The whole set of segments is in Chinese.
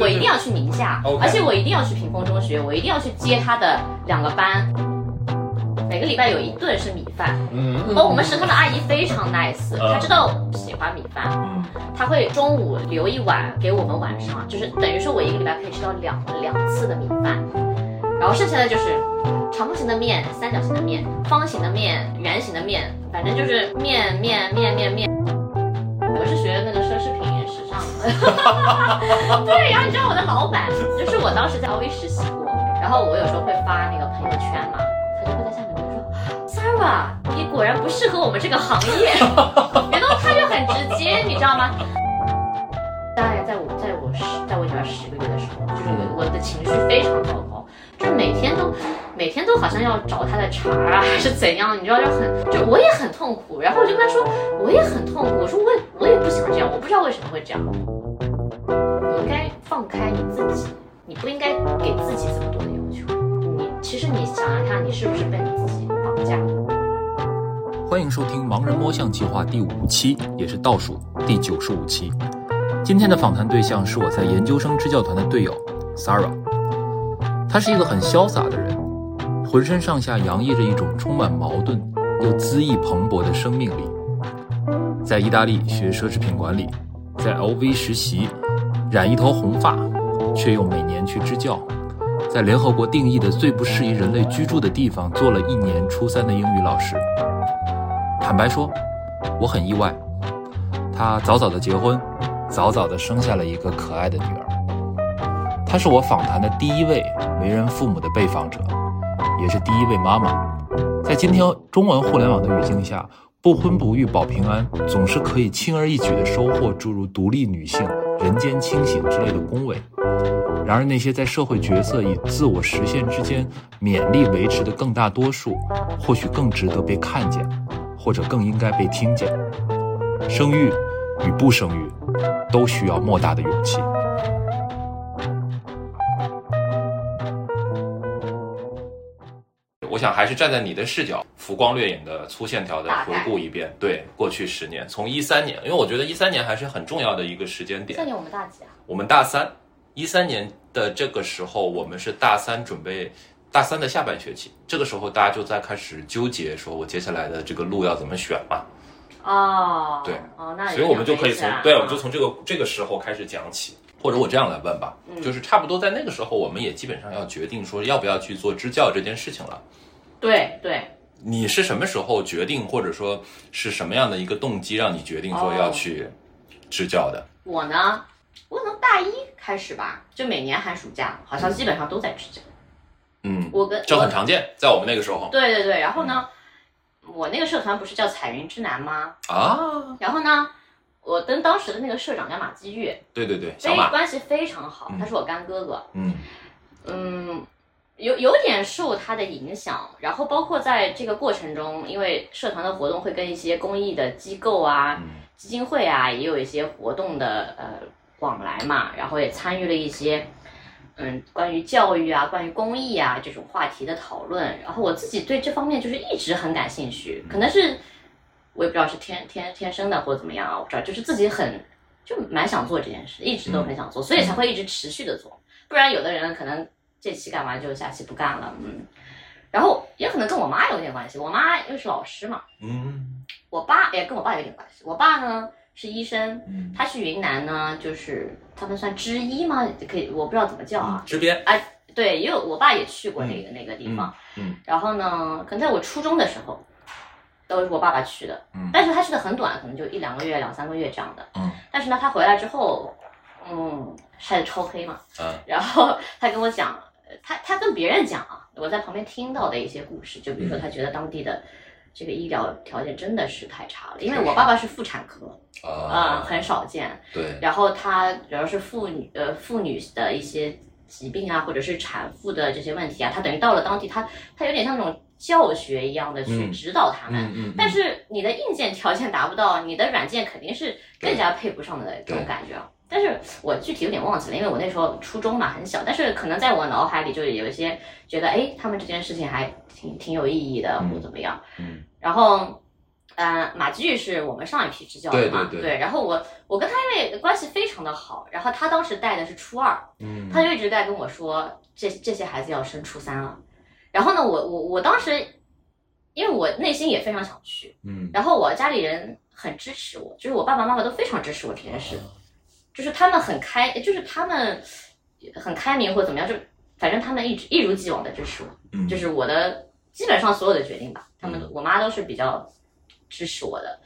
我一定要去宁夏，而且我一定要去屏风中学，我一定要去接他的两个班。每个礼拜有一顿是米饭，嗯。而我们食堂的阿姨非常 nice，嗯。她知道我喜欢米饭，嗯。她会中午留一碗给我们晚上，就是等于说我一个礼拜可以吃到两两次的米饭，然后剩下的就是长方形的面、三角形的面、方形的面、圆形的面，反正就是面面面面面。对，然后你知道我的老板，就是我当时在 LV 实习过，然后我有时候会发那个朋友圈嘛，他就会在下面跟我说，Sarah，你果然不适合我们这个行业，然后他就很直接，你知道吗？大概在我在我十在我女儿十个月的时候，就是我我的情绪非常糟糕，就是每天都每天都好像要找她的茬儿啊，还是怎样，你知道就很就我也很痛苦，然后我就跟他说我也很痛苦，我说我也我也不想这样，我不知道为什么会这样。你应该放开你自己，你不应该给自己这么多的要求。你其实你想想看，你是不是被你自己绑架了？欢迎收听《盲人摸象计划》第五期，也是倒数第九十五期。今天的访谈对象是我在研究生支教团的队友 Sarah，她是一个很潇洒的人，浑身上下洋溢着一种充满矛盾又恣意蓬勃的生命力。在意大利学奢侈品管理，在 LV 实习，染一头红发，却又每年去支教，在联合国定义的最不适宜人类居住的地方做了一年初三的英语老师。坦白说，我很意外，她早早的结婚，早早的生下了一个可爱的女儿。她是我访谈的第一位为人父母的被访者，也是第一位妈妈。在今天中文互联网的语境下，不婚不育保平安总是可以轻而易举的收获诸如独立女性、人间清醒之类的恭维。然而，那些在社会角色与自我实现之间勉力维持的更大多数，或许更值得被看见，或者更应该被听见。生育与不生育，都需要莫大的勇气。我想还是站在你的视角，浮光掠影的粗线条的回顾一遍，对过去十年，从一三年，因为我觉得一三年还是很重要的一个时间点三。年我们大几啊？我们大三，一三年的这个时候，我们是大三准备大三的下半学期，这个时候大家就在开始纠结，说我接下来的这个路要怎么选嘛。哦，对，哦，那所以我们就可以从对，我们就从从这个这个时候开始讲起。或者我这样来问吧，嗯就是差不多在那个时候，我们也基本上要决定说要不要去做支教这件事情了。对对，你是什么时候决定，或者说是什么样的一个动机让你决定说哦要去支教的？我呢，我可能大一开始吧，就每年寒暑假好像基本上都在支教。嗯，我跟这很常见，在我们那个时候对对对，然后呢，我那个社团不是叫彩云之南吗？啊，然后呢，我跟当时的那个社长叫马继玉，对对对，所以，关系非常好嗯，他是我干哥哥。嗯。嗯，有有点受他的影响，然后包括在这个过程中，因为社团的活动会跟一些公益的机构啊、嗯。基金会啊，也有一些活动的呃往来嘛，然后也参与了一些嗯关于教育啊、关于公益啊这种话题的讨论，然后我自己对这方面就是一直很感兴趣，可能是我也不知道是天天天生的或者怎么样啊，我不知道，就是自己很就蛮想做这件事，一直都很想做，所以才会一直持续的做，不然有的人可能这期干完就下期不干了，嗯。然后也可能跟我妈有点关系，我妈又是老师嘛，嗯我爸也跟我爸有点关系。我爸呢是医生，嗯，他去云南呢，就是他们算支医吗？可以，我不知道怎么叫啊。支边，对，也有我爸也去过那个、那个地方。嗯然后呢，可能在我初中的时候，都是我爸爸去的，嗯但是他去的很短，可能就一两个月、两三个月这样的。嗯但是呢，他回来之后，嗯，晒得超黑嘛。嗯 然后他跟我讲，呃他他跟别人讲啊，我在旁边听到的一些故事，就比如说嗯他觉得当地的这个医疗条件真的是太差了，因为我爸爸是妇产科啊、啊，很少见。对，然后他主要是妇女呃妇女的一些疾病啊，或者是产妇的这些问题啊，他等于到了当地，他他有点像那种教学一样的去嗯指导他们。嗯嗯，但是你的硬件条件达不到，你的软件肯定是更加配不上的这种感觉啊。但是我具体有点忘记了，因为我那时候初中嘛，很小。但是可能在我脑海里就有一些觉得，哎，他们这件事情还挺挺有意义的，嗯或者怎么样。嗯然后呃，马季玉是我们上一批支教的嘛，对对对然后我我跟他因为关系非常的好，然后他当时带的是初二，嗯他就一直在跟我说，这这些孩子要升初三了。然后呢，我我我当时，因为我内心也非常想去，嗯。然后我家里人很支持我，就是我爸爸妈妈都非常支持我这件事，就是他们很开，就是他们很开明或怎么样，就反正他们一直一如既往的支持我，嗯，就是我的基本上所有的决定吧，他们嗯我妈都是比较支持我的，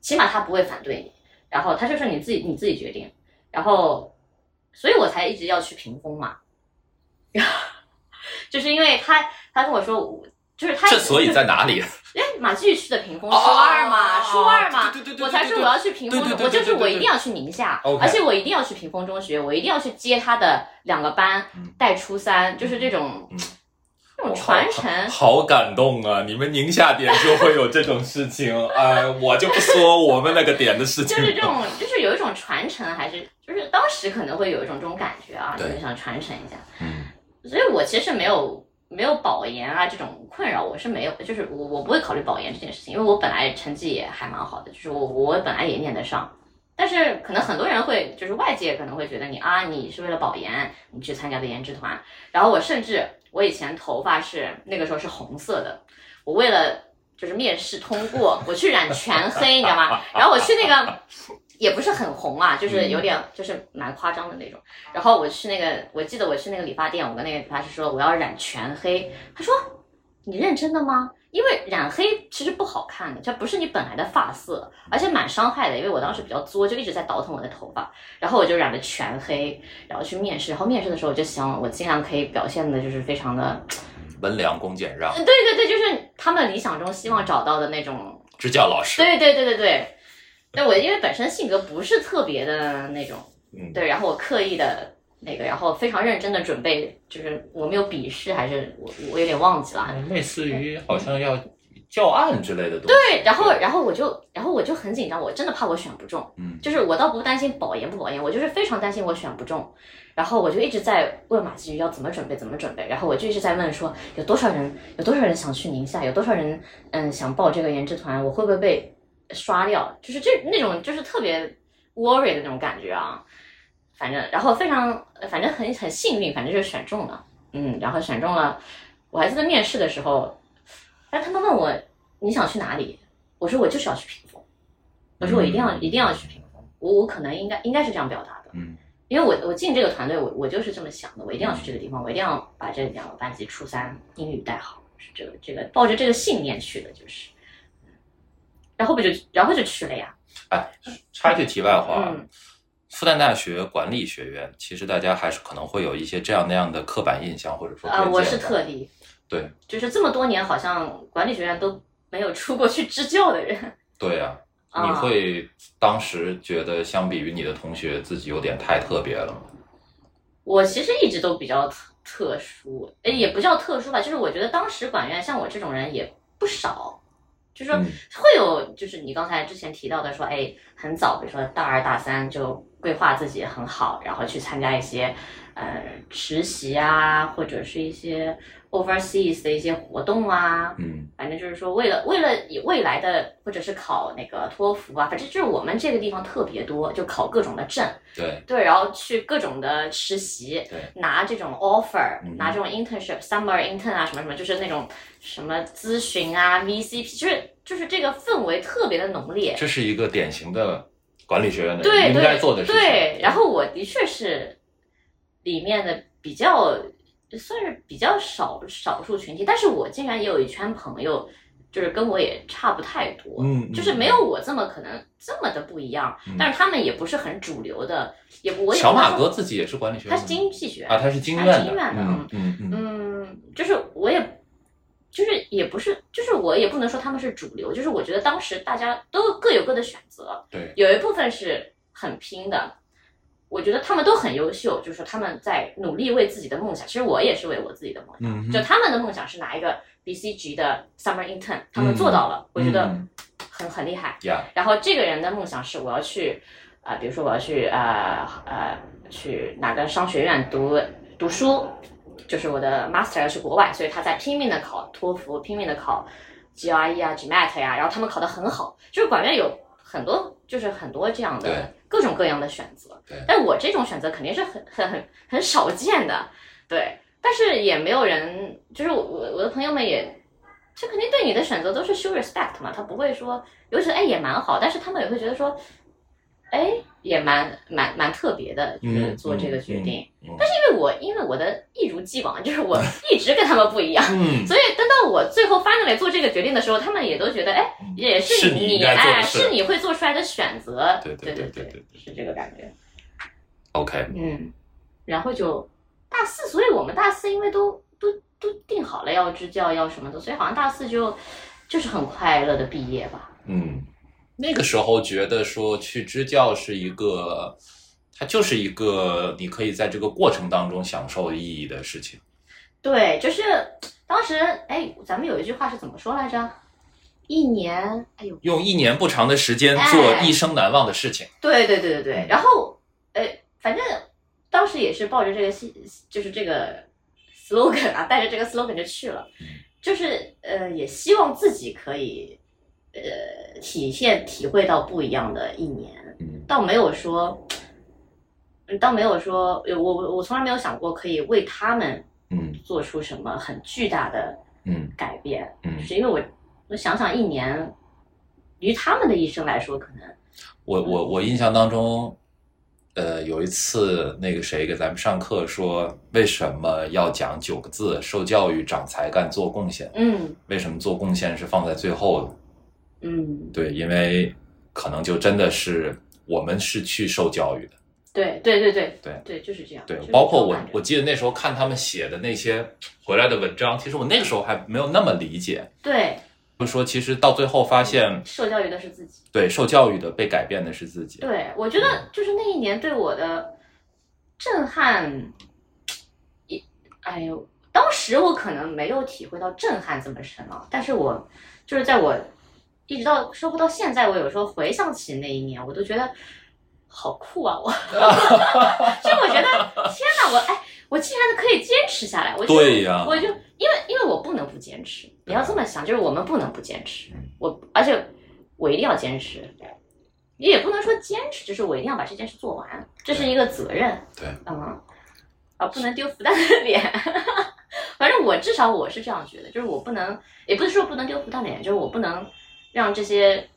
起码她不会反对你，然后她就说你自己你自己决定，然后所以我才一直要去屏风嘛，就是因为他他跟我说。就是他，这所以在哪里？哎，马季去的屏风，初哦二嘛，初二嘛，对对对对对我才说我要去屏风我就是我一定要去宁夏，而且我一定要去屏风中学，我一定要去接他的两个班嗯，带初三，就是这种嗯这种传承。好感动啊！你们宁夏点就会有这种事情，哎，我就不说我们那个点的事情。就是这种，就是有一种传承，还是就是当时可能会有一种这种感觉啊，就是想传承一下。嗯所以我其实没有没有保研啊这种困扰，我是没有，就是我我不会考虑保研这件事情，因为我本来成绩也还蛮好的，就是我我本来也念得上。但是可能很多人会，就是外界可能会觉得你啊，你是为了保研，你去参加的研制团。然后我甚至我以前头发是那个时候是红色的，我为了就是面试通过，我去染全黑，你知道吗？然后我去那个也不是很红啊，就是有点就是蛮夸张的那种。然后我去那个，我记得我去那个理发店，我跟那个理发师说我要染全黑，他说你认真的吗？因为染黑其实不好看的，这不是你本来的发色，而且蛮伤害的。因为我当时比较作，就一直在倒腾我的头发，然后我就染了全黑，然后去面试。然后面试的时候我就想，我尽量可以表现的就是非常的，温良恭俭让，对对对，就是他们理想中希望找到的那种支教老师。对对对对对，那我因为本身性格不是特别的那种，嗯，对，然后我刻意的那个，然后非常认真的准备，就是我没有笔试还是我我有点忘记了。类似于好像要教案之类的东西。对，然后然后我就然后我就很紧张，我真的怕我选不中，嗯就是我倒不担心保研不保研，我就是非常担心我选不中。然后我就一直在问马季瑜要怎么准备，怎么准备。然后我就一直在问说，有多少人，有多少人想去宁夏，有多少人嗯想报这个研制团，我会不会被刷掉？就是这那种就是特别 worry 的那种感觉啊。反正然后非常反正很很幸运，反正就是选中了，嗯，然后选中了。我还记得面试的时候，哎，他们问我你想去哪里，我说我就是要去屏风，我说我一定要、一定要去屏风，我我可能应该应该是这样表达的。嗯因为我我进这个团队，我我就是这么想的，我一定要去这个地方，我一定要把这两个班级初三英语带好，是这个这个抱着这个信念去的，就是，然后不就然后就去了呀，哎，插一句题外话，嗯。复旦大学管理学院，其实大家还是可能会有一些这样那样的刻板印象，或者说啊、我是特例，对。就是这么多年好像管理学院都没有出过去支教的人，对呀、啊。你会当时觉得相比于你的同学，自己有点太特别了吗？我其实一直都比较特特殊，诶，也不叫特殊吧，就是我觉得当时管院像我这种人也不少，就是说嗯。会有，就是你刚才之前提到的说，哎，很早，比如说大二大三就规划自己很好，然后去参加一些呃实习啊，或者是一些 overseas 的一些活动啊，嗯。反正就是说，为了为了以未来的，或者是考那个托福啊，反正就是我们这个地方特别多，就考各种的证，对，对，然后去各种的实习，对。拿这种 offer，、嗯拿这种 internship、summer intern 啊，什么什么，就是那种什么咨询啊、VCP，就是就是这个氛围特别的浓烈。这是一个典型的管理学院的对应该做的事情。对，然后我的确是里面的比较算是比较少少数群体，但是我竟然也有一圈朋友，就是跟我也差不太多，嗯，嗯就是没有我这么可能这么的不一样，嗯。但是他们也不是很主流的，也不我也小马哥自己也是管理学院，他是经济学啊，他是经他院的，是经院的嗯嗯嗯。嗯，就是我也，就是也不是，就是我也不能说他们是主流，就是我觉得当时大家都各有各的选择，对，有一部分是很拼的，我觉得他们都很优秀，就是说他们在努力为自己的梦想，其实我也是为我自己的梦想，嗯就他们的梦想是拿一个 BCG 的 summer intern，他们做到了，我觉得嗯很很厉害。呀，然后这个人的梦想是我要去，啊、比如说我要去呃呃去哪个商学院读读书，就是我的 master 要去国外，所以他在拼命的考托福，拼命的考 GRE 啊、GMAT 呀、然后他们考得很好，就是管院有很多就是很多这样的各种各样的选择，但我这种选择肯定是很很很很少见的，对，但是也没有人，就是我我我的朋友们也。这肯定对你的选择都是 show respect 嘛，他不会说，尤其哎也蛮好，但是他们也会觉得说，哎也蛮蛮蛮特别的，就是嗯，做这个决定。嗯，嗯但是因为我因为我的一如既往，就是我 一直跟他们不一样，嗯，所以等到我最后 finally 做这个决定的时候，他们也都觉得，哎，也是你哎，是你会做出来的选择。对对对对对对是这个感觉。OK，嗯，然后就大四，所以我们大四因为都都都定好了要支教要什么的，所以好像大四就就是很快乐的毕业吧。嗯，那个时候觉得说去支教是一个，它就是一个你可以在这个过程当中享受意义的事情。对，就是当时哎，咱们有一句话是怎么说来着？一年，哎呦，用一年不长的时间做一生难忘的事情。对对对对对，然后呃，反正当时也是抱着这个信，就是这个 slogan 啊，带着这个 slogan 就去了，就是呃，也希望自己可以呃体现体会到不一样的一年，嗯倒没有说，嗯倒没有说，呃我我我从来没有想过可以为他们嗯做出什么很巨大的嗯改变，嗯就是因为我我想想一年，于他们的一生来说，可能。我我我印象当中，呃，有一次那个谁给咱们上课说，为什么要讲九个字：受教育、长才干、做贡献？嗯为什么做贡献是放在最后的？嗯，对，因为可能就真的是我们是去受教育的。对对对对对对，就是这样。对，包括我我记得那时候看他们写的那些回来的文章，其实我那个时候还没有那么理解，对就是说，其实到最后发现，受教育的是自己。对，受教育的被改变的是自己。对，我觉得就是那一年对我的震撼，一，哎呦，当时我可能没有体会到震撼这么深啊，但是我就是在我一直到生活到现在，我有时候回想起那一年，我都觉得好酷啊！我，所以我觉得天哪，我哎，我竟然可以坚持下来，我就对呀我就因为因为我不能不坚持，你要这么想，就是我们不能不坚持嗯，我而且我一定要坚持。你也不能说坚持，就是我一定要把这件事做完，这是一个责任。对，嗯，啊，不能丢复旦的脸。反正我至少我是这样觉得，就是我不能，也不是说不能丢复旦脸，就是我不能让这些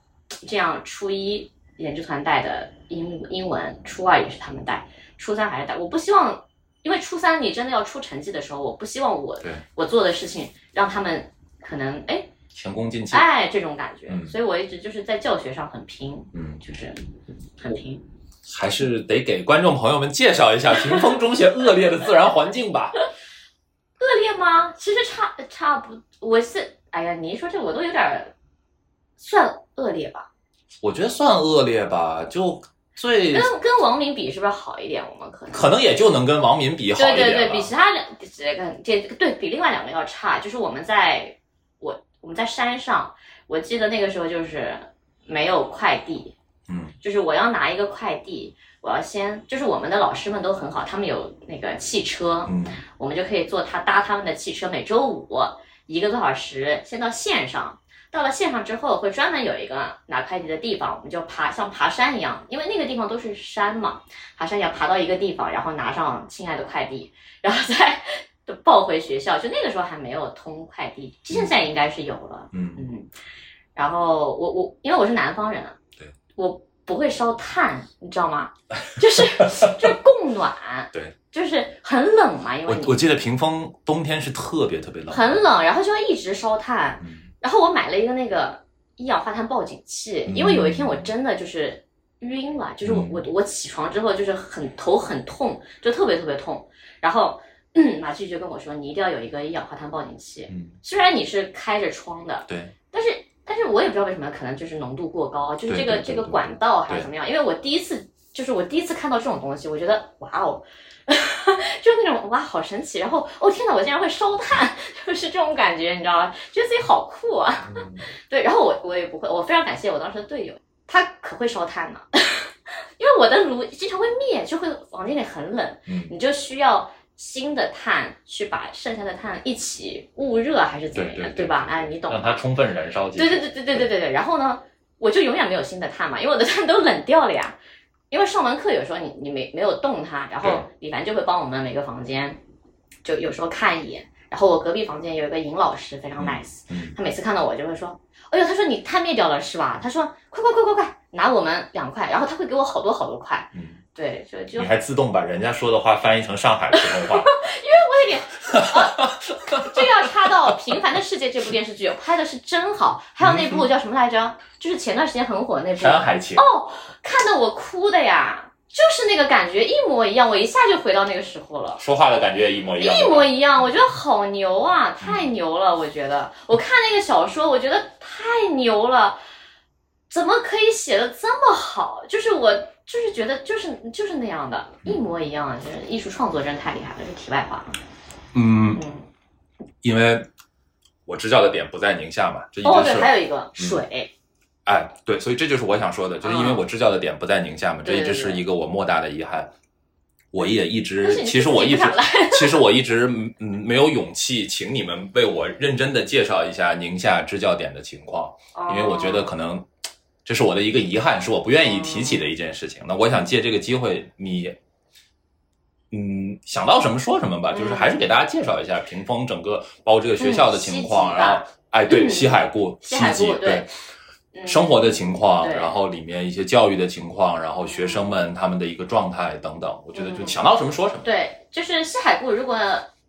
这样初一研究团带的英英文，初二也是他们带，初三还是带。我不希望，因为初三你真的要出成绩的时候，我不希望我我做的事情让他们可能哎前功尽弃。哎这种感觉，嗯所以我一直就是在教学上很拼，嗯，就是 很拼。还是得给观众朋友们介绍一下屏风中学恶劣的自然环境吧。恶劣吗？其实差差不，我是哎呀，你一说这我都有点儿算恶劣吧。我觉得算恶劣吧，就最跟跟王敏比是不是好一点？我们可能可能也就能跟王敏比好对一点对对对，比其他两这个这对比另外两个要差。就是我们在我我们在山上，我记得那个时候就是没有快递，嗯就是我要拿一个快递，我要先就是我们的老师们都很好，他们有那个汽车，嗯我们就可以坐他搭他们的汽车，每周五一个多小时，先到线上。到了线上之后，会专门有一个拿快递的地方，我们就爬像爬山一样，因为那个地方都是山嘛，爬山要爬到一个地方，然后拿上亲爱的快递，然后再 抱回学校。就那个时候还没有通快递，现在应该是有了。嗯嗯，然后我我因为我是南方人，对，我不会烧炭，你知道吗？就是 就是供暖，对，就是很冷嘛，因为我我记得屏风冬天是特别特别冷，很冷，然后就要一直烧炭。嗯然后我买了一个那个一氧化碳报警器，嗯因为有一天我真的就是晕了，就是我嗯我我起床之后就是很头很痛，就特别特别痛。然后嗯，马旭就跟我说，你一定要有一个一氧化碳报警器。嗯，虽然你是开着窗的，对，但是但是我也不知道为什么，可能就是浓度过高，就是这个这个管道还是怎么样。因为我第一次就是我第一次看到这种东西，我觉得哇哦，就是那种哇好神奇。然后哦天哪，我竟然会烧炭，就是这种感觉，你知道吗？觉得自己好酷啊。嗯 对，然后我我也不会，我非常感谢我当时的队友，他可会烧炭呢，因为我的炉经常会灭，就会房间里很冷，嗯你就需要新的碳去把剩下的碳一起捂热，还是怎么样，对吧？哎，你懂？让它充分燃烧。对对对对对对对对。然后呢，我就永远没有新的碳嘛，因为我的碳都冷掉了呀。因为上完课有时候你你没没有动它，然后李凡就会帮我们每个房间，就有时候看一眼。然后我隔壁房间有一个尹老师，非常 nice，、嗯他每次看到我就会说，哎呦，他说你碳灭掉了是吧？他说快快快快快，拿我们两块，然后他会给我好多好多块，嗯，对，就就你还自动把人家说的话翻译成上海普通话。因为我有点，啊、这个要插到《平凡的世界》这部电视剧，拍的是真好。还有那部叫什么来着？就是前段时间很火的那部《山海情。哦，看得我哭的呀，就是那个感觉一模一样，我一下就回到那个时候了。说话的感觉也一模一样。一模一样，我觉得好牛啊，太牛了！我觉得我看那个小说，我觉得太牛了，怎么可以写的这么好？就是我就是觉得就是就是那样的，一模一样，就是艺术创作真的太厉害了。这是题外话。嗯，嗯，因为我支教的点不在宁夏嘛，这一哦对，直是还有一个水，哎，对，所以这就是我想说的，就是因为我支教的点不在宁夏嘛，这一直是一个我莫大的遗憾。我也一直其实我一直其实我一直嗯嗯没有勇气请你们为我认真的介绍一下宁夏支教点的情况，因为我觉得可能这是我的一个遗憾，是我不愿意提起的一件事情。那我想借这个机会，你嗯想到什么说什么吧，就是还是给大家介绍一下屏风整个包括这个学校的情况，然后哎对嗯。西海固西海固极对生活的情况，对。然后里面一些教育的情况，然后学生们他们的一个状态等等，我觉得就想到什么说什么。对，就是西海固，如果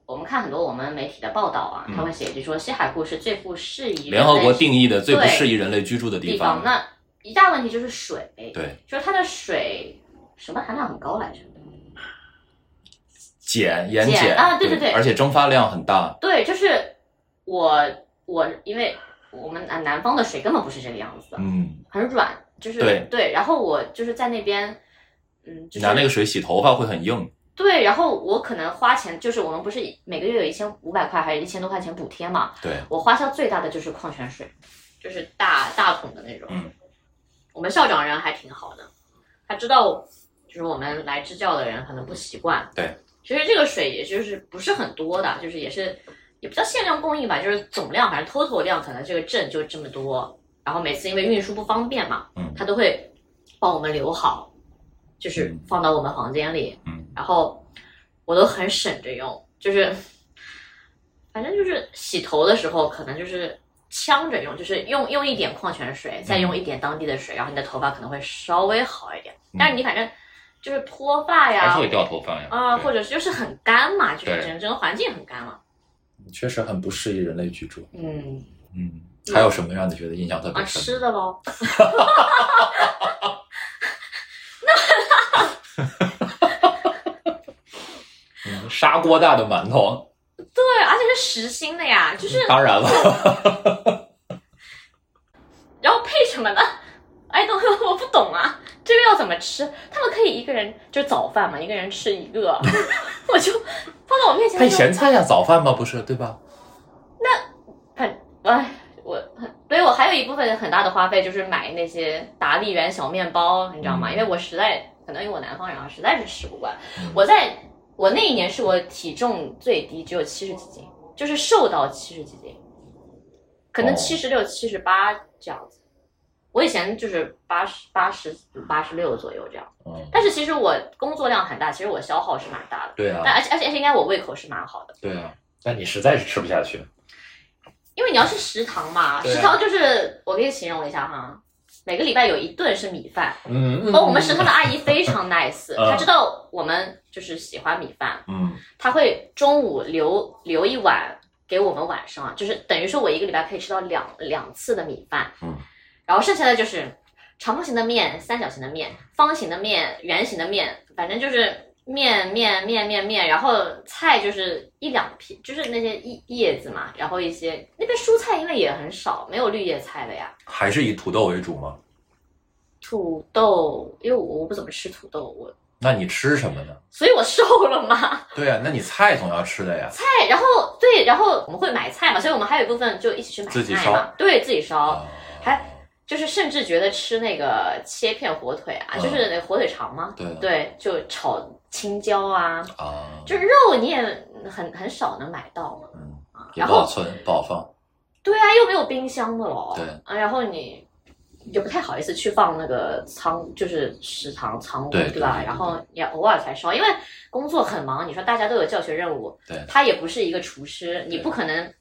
我们看很多我们媒体的报道啊，嗯。他会写一句说西海固是最不适宜联合国定义的最不适宜人类居住的地地方。那一大问题就是水，对，就是它的水什么含量很高来着？碱、盐碱碱啊对对对而且蒸发量很大。对，就是我我因为我们南南方的水根本不是这个样子的，嗯，很软，就是对然后我就是在那边，嗯，就是拿那个水洗头发会很硬。对，然后我可能花钱，就是我们不是每个月有一千五百块还是一千多块钱补贴嘛？对，我花销最大的就是矿泉水，就是大大桶的那种。嗯，我们校长人还挺好的，他知道就是我们来支教的人可能不习惯。对，其实这个水也就是不是很多的，就是也是也不叫限量供应吧，就是总量反正 total 量可能这个镇就这么多。然后每次因为运输不方便嘛，嗯他都会帮我们留好，就是放到我们房间里。嗯，然后我都很省着用，就是反正就是洗头的时候可能就是呛着用，就是用用一点矿泉水，再用一点当地的水，然后你的头发可能会稍微好一点。但是你反正就是脱发呀，还是会掉头发呀啊，对或者是就是很干嘛，就是对整整个环境很干了。确实很不适宜人类居住。嗯，嗯，还有什么让你觉得印象特别啊，深？吃的喽。嗯砂锅大的馒头，对，而且是实心的呀，就是当然了，然后配什么呢？哎，东我不懂啊，这个要怎么吃？他们可以一个人就早饭嘛，一个人吃一个，我就放到我面前配说咸菜呀，早饭嘛？不是，对吧？那很哎，我很，所以我还有一部分很大的花费就是买那些达利园小面包，你知道吗？嗯因为我实在可能因为我南方人啊，实在是吃不惯。嗯我在我那一年是我体重最低，只有七十几斤，就是瘦到七十几斤，可能哦七十六、七十八这样子。我以前就是八十八十八十六左右这样，嗯，但是其实我工作量很大，其实我消耗是蛮大的。对啊但而且而且而且应该我胃口是蛮好的。对啊。但你实在是吃不下去。因为你要去食堂嘛，啊食堂就是我给你形容一下哈，每个礼拜有一顿是米饭，嗯。哦，我们食堂的阿姨非常 nice，嗯。她知道我们就是喜欢米饭，嗯。她会中午留留一碗给我们晚上啊，就是等于说我一个礼拜可以吃到两两次的米饭，嗯，然后剩下的就是长方形的面、三角形的面、方形的面、圆形的面，反正就是。面面面面面，然后菜就是一两片，就是那些叶叶子嘛，然后一些那边蔬菜因为也很少，没有绿叶菜了呀。还是以土豆为主吗？土豆，因为我我不怎么吃土豆，我那你吃什么呢？所以我瘦了嘛。对啊，那你菜总要吃的呀。菜，然后对，然后我们会买菜嘛，所以我们还有一部分就一起去买自己菜嘛，对自己烧。啊还就是甚至觉得吃那个切片火腿啊，嗯就是那火腿肠嘛，对对，就炒青椒啊，啊，就是肉你也很很少能买到嘛。嗯，也不好存，不好放。对啊，又没有冰箱的咯。对啊，然后你就不太好意思去放那个仓，就是食堂仓库，对吧？然后也偶尔才烧，因为工作很忙。你说大家都有教学任务，对他也不是一个厨师，你不可能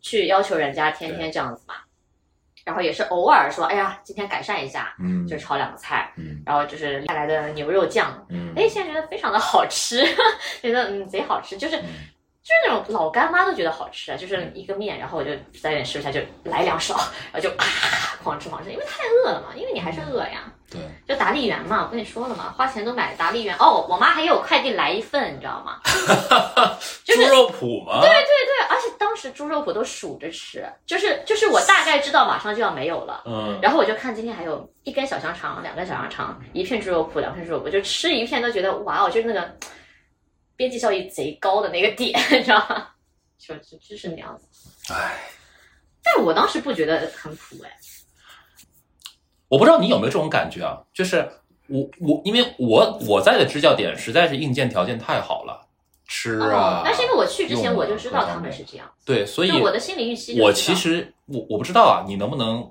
去要求人家天天这样子嘛。然后也是偶尔说，哎呀，今天改善一下，嗯就炒两个菜，嗯。然后就是带来的牛肉酱，嗯，哎，现在觉得非常的好吃，觉得嗯贼好吃，就是、嗯就是那种老干妈都觉得好吃啊，就是一个面，然后我就在点吃不下就来两勺，然后就啊狂吃狂吃，因为太饿了嘛，因为你还是饿呀。对，就达利园嘛，我跟你说了嘛，花钱都买达利园哦，我妈还给我快递来一份，你知道吗？就是猪肉脯吗？对，而且当时猪肉脯都数着吃，就是就是我大概知道马上就要没有了。嗯，然后我就看今天还有一根小香肠，两根小香肠，一片猪肉脯，两片猪肉脯，就吃一片都觉得哇哦，就是那个边际效益贼高的那个点，你知道吗？就就就是那样子。唉，但我当时不觉得很苦哎，我不知道你有没有这种感觉啊？就是我我因为我我在的支教点实在是硬件条件太好了，吃啊，哦，但是因为我去之前我就知道他们是这样，对，所以就我的心理预期。我其实我我不知道啊，你能不能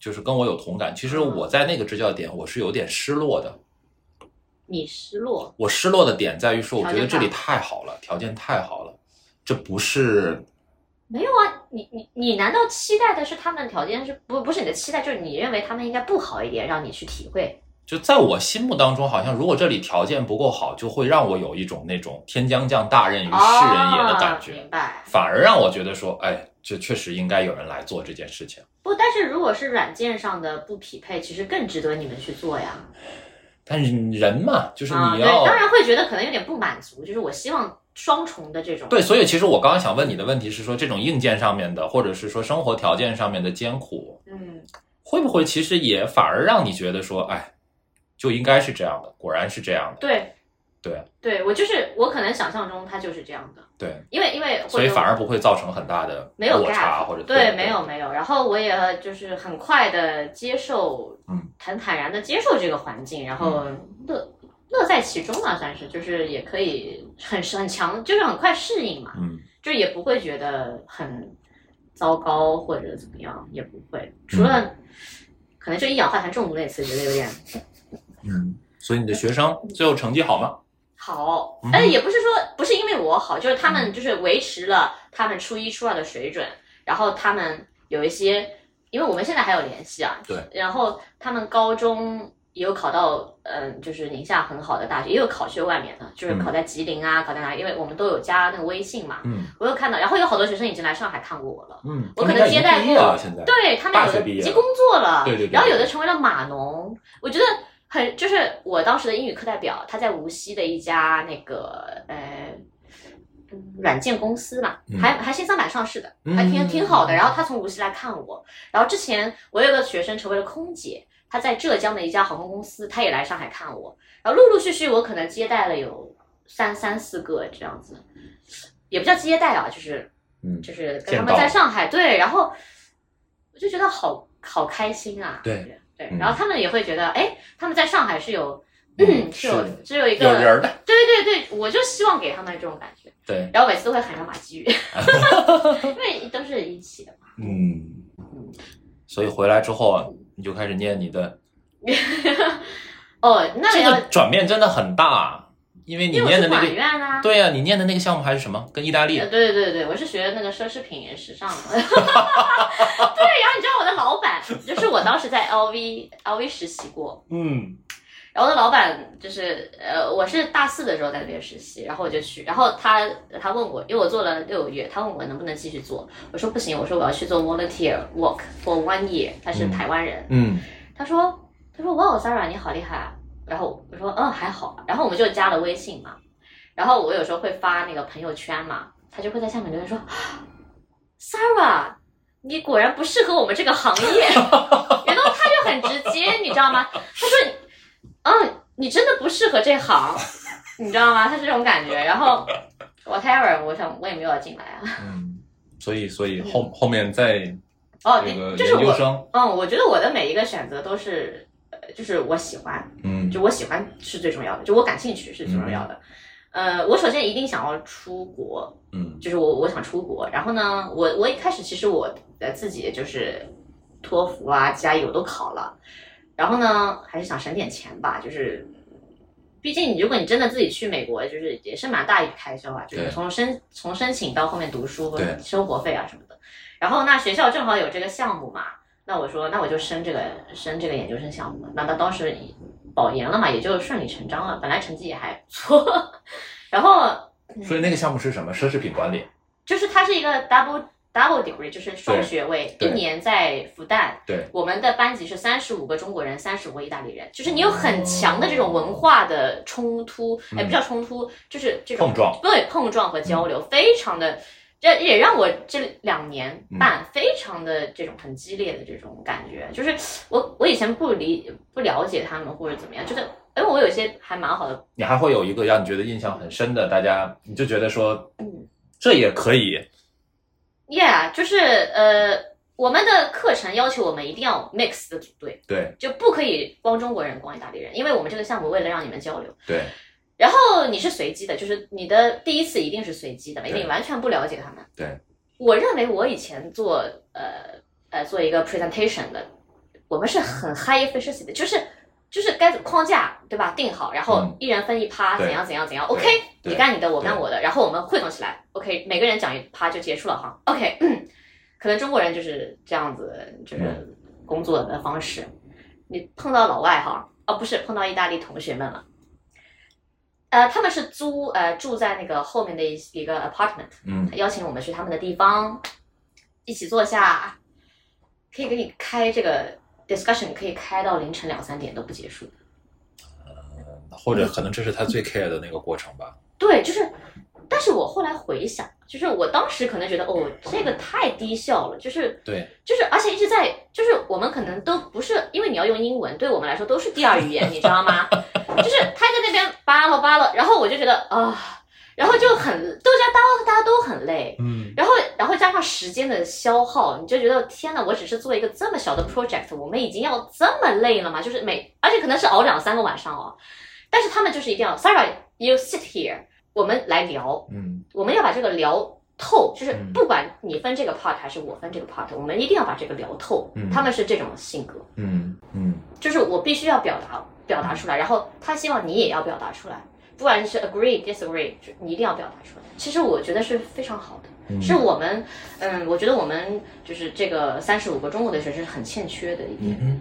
就是跟我有同感？其实嗯我在那个支教点我是有点失落的。你失落，我失落的点在于说，我觉得这里太好了，条件太好了，这不是没有啊？你你你难道期待的是他们条件是不不是你的期待，就是你认为他们应该不好一点，让你去体会？就在我心目当中，好像如果这里条件不够好，就会让我有一种那种天将降大任于世人也的感哦、觉，明白。反而让我觉得说，哎，这确实应该有人来做这件事情。不，但是如果是软件上的不匹配，其实更值得你们去做呀。但是人嘛，就是你要、当然会觉得可能有点不满足，就是我希望双重的这种。对，所以其实我刚刚想问你的问题是说，这种硬件上面的，或者是说生活条件上面的艰苦，嗯，会不会其实也反而让你觉得说，哎，就应该是这样的，果然是这样的，对对。对，我就是我可能想象中他就是这样的，对，因为因为所以反而不会造成很大的没有落差或者对，没有没有。然后我也就是很快的接受，嗯，很坦然的接受这个环境，然后乐乐在其中嘛，算是就是也可以很很强，就是很快适应嘛，嗯。就也不会觉得很糟糕或者怎么样，也不会，除了可能就一氧化碳中毒那次觉得有点嗯，所以你的学生最后成绩好吗？好。嗯，但是也不是说不是因为我好，就是他们就是维持了他们初一初二的水准，然后他们有一些，因为我们现在还有联系啊，对，然后他们高中也有考到，嗯，就是宁夏很好的大学，也有考去外面的，就是考在吉林啊，考在哪里，因为我们都有加那个微信嘛，嗯。我有看到，然后有好多学生已经来上海看过我了。嗯，我可能接待过对他们有的已经工作了，对对对然后有的成为了码农，我觉得很就是我当时的英语课代表，他在无锡的一家那个呃。嗯软件公司嘛，嗯还还新三板上市的，嗯还挺挺好的。然后他从无锡来看我，然后之前我有个学生成为了空姐，他在浙江的一家航空公司，他也来上海看我。然后陆陆续续我可能接待了有三三四个这样子，也不叫接待啊，就是嗯就是跟他们在上海对，然后我就觉得好好开心啊，对对，嗯。然后他们也会觉得，哎，他们在上海是有，嗯嗯，是有只有一个有人的，对对对，我就希望给他们这种感觉，对，然后每次都会喊上马季宇，因为都是一起的嘛，嗯，所以回来之后啊你就开始念你的，哦，那这个转变真的很大，因为你念的那个，院啊，对呀、你念的那个项目还是什么？跟意大利。对，对对对，我是学那个奢侈品时尚的。对，然后你知道我的老板，就是我当时在 LV LV 实习过，嗯。然后我的老板就是呃，我是大四的时候在那边实习，然后我就去，然后他他问我，因为我做了六个月，他问我能不能继续做，我说不行，我说我要去做 volunteer work for one year，他是嗯。台湾人，嗯。他说他说哇哦，Sarah 你好厉害啊，然后我说嗯还好，然后我们就加了微信嘛，然后我有时候会发那个朋友圈嘛，他就会在下面留言说，Sarah 你果然不适合我们这个行业，然后他就很直接，你知道吗？他说嗯你真的不适合这行，你知道吗？他是这种感觉，然后 whatever，我想我也没有要进来啊，嗯，所以所以后后面在哦，这个这是我，研究生，嗯，我觉得我的每一个选择都是，呃，就是我喜欢，嗯就我喜欢是最重要的，就我感兴趣是最重要的。呃，我首先一定想要出国，嗯就是我我想出国。然后呢，我我一开始其实我呃自己就是托福啊、加油都考了，然后呢还是想省点钱吧，就是。毕竟，如果你真的自己去美国，就是也是蛮大一笔开销啊，就是从申从申请到后面读书对、生活费啊什么的。然后那学校正好有这个项目嘛，那我说那我就升这个升这个研究生项目嘛。那他当时保研了嘛，也就顺理成章了。本来成绩也还不错，然后所以那个项目是什么？奢侈品管理。就是它是一个 double double degree，就是双学位，一年在复旦。对，我们的班级是三十五个中国人，三十五个意大利人，就是你有很强的这种文化的冲突，哎，不叫冲突，就是这种碰撞，对碰撞和交流，非常的。这也让我这两年半非常的这种很激烈的这种感觉，就是我我以前不理不了解他们或者怎么样，就是因为我有些还蛮好的。你还会有一个让你觉得印象很深的，大家你就觉得说，嗯。这也可以，Yeah，就是呃，我们的课程要求我们一定要 mix 的组队，对。就不可以光中国人光意大利人，因为我们这个项目为了让你们交流。对，然后你是随机的，就是你的第一次一定是随机的嘛，因为你完全不了解他们。对，我认为我以前做呃呃做一个 presentation 的，我们是很 high efficiency 的，就是就是该框架对吧？定好，然后嗯。一人分一趴，对。怎样怎样怎样，OK，你干你的，我干我的，然后我们汇总起来，OK，每个人讲一趴就结束了哈，OK，可能中国人就是这样子，就是嗯。工作的方式。你碰到老外哈，哦不是碰到意大利同学们了。呃，他们是租呃住在那个后面的一一个 apartment，嗯邀请我们去他们的地方，一起坐下，可以给你开这个 discussion，可以开到凌晨两三点都不结束。呃或者可能这是他最 care 的那个过程吧。对，就是，但是我后来回想，就是我当时可能觉得，哦，这个太低效了，就是，对，就是，而且一直在，就是我们可能都不是，因为你要用英文，对我们来说都是第二语言，你知道吗？就是他在那边扒拉扒拉，然后我就觉得啊、然后就很，大家大家大家都很累，嗯然后，然后加上时间的消耗，你就觉得天呐，我只是做一个这么小的 project，我们已经要这么累了吗？就是每，而且可能是熬两三个晚上哦。但是他们就是一定要，Sarah，you sit here，我们来聊，嗯我们要把这个聊透，就是嗯不管你分这个 part 还是我分这个 part，我们一定要把这个聊透。嗯他们是这种性格，嗯嗯就是我必须要表达表达出来，然后他希望你也要表达出来，不管是 agree disagree，就你一定要表达出来。其实我觉得是非常好的。嗯，是我们，嗯，我觉得我们就是这个三十五个中国的学生很欠缺的一点。嗯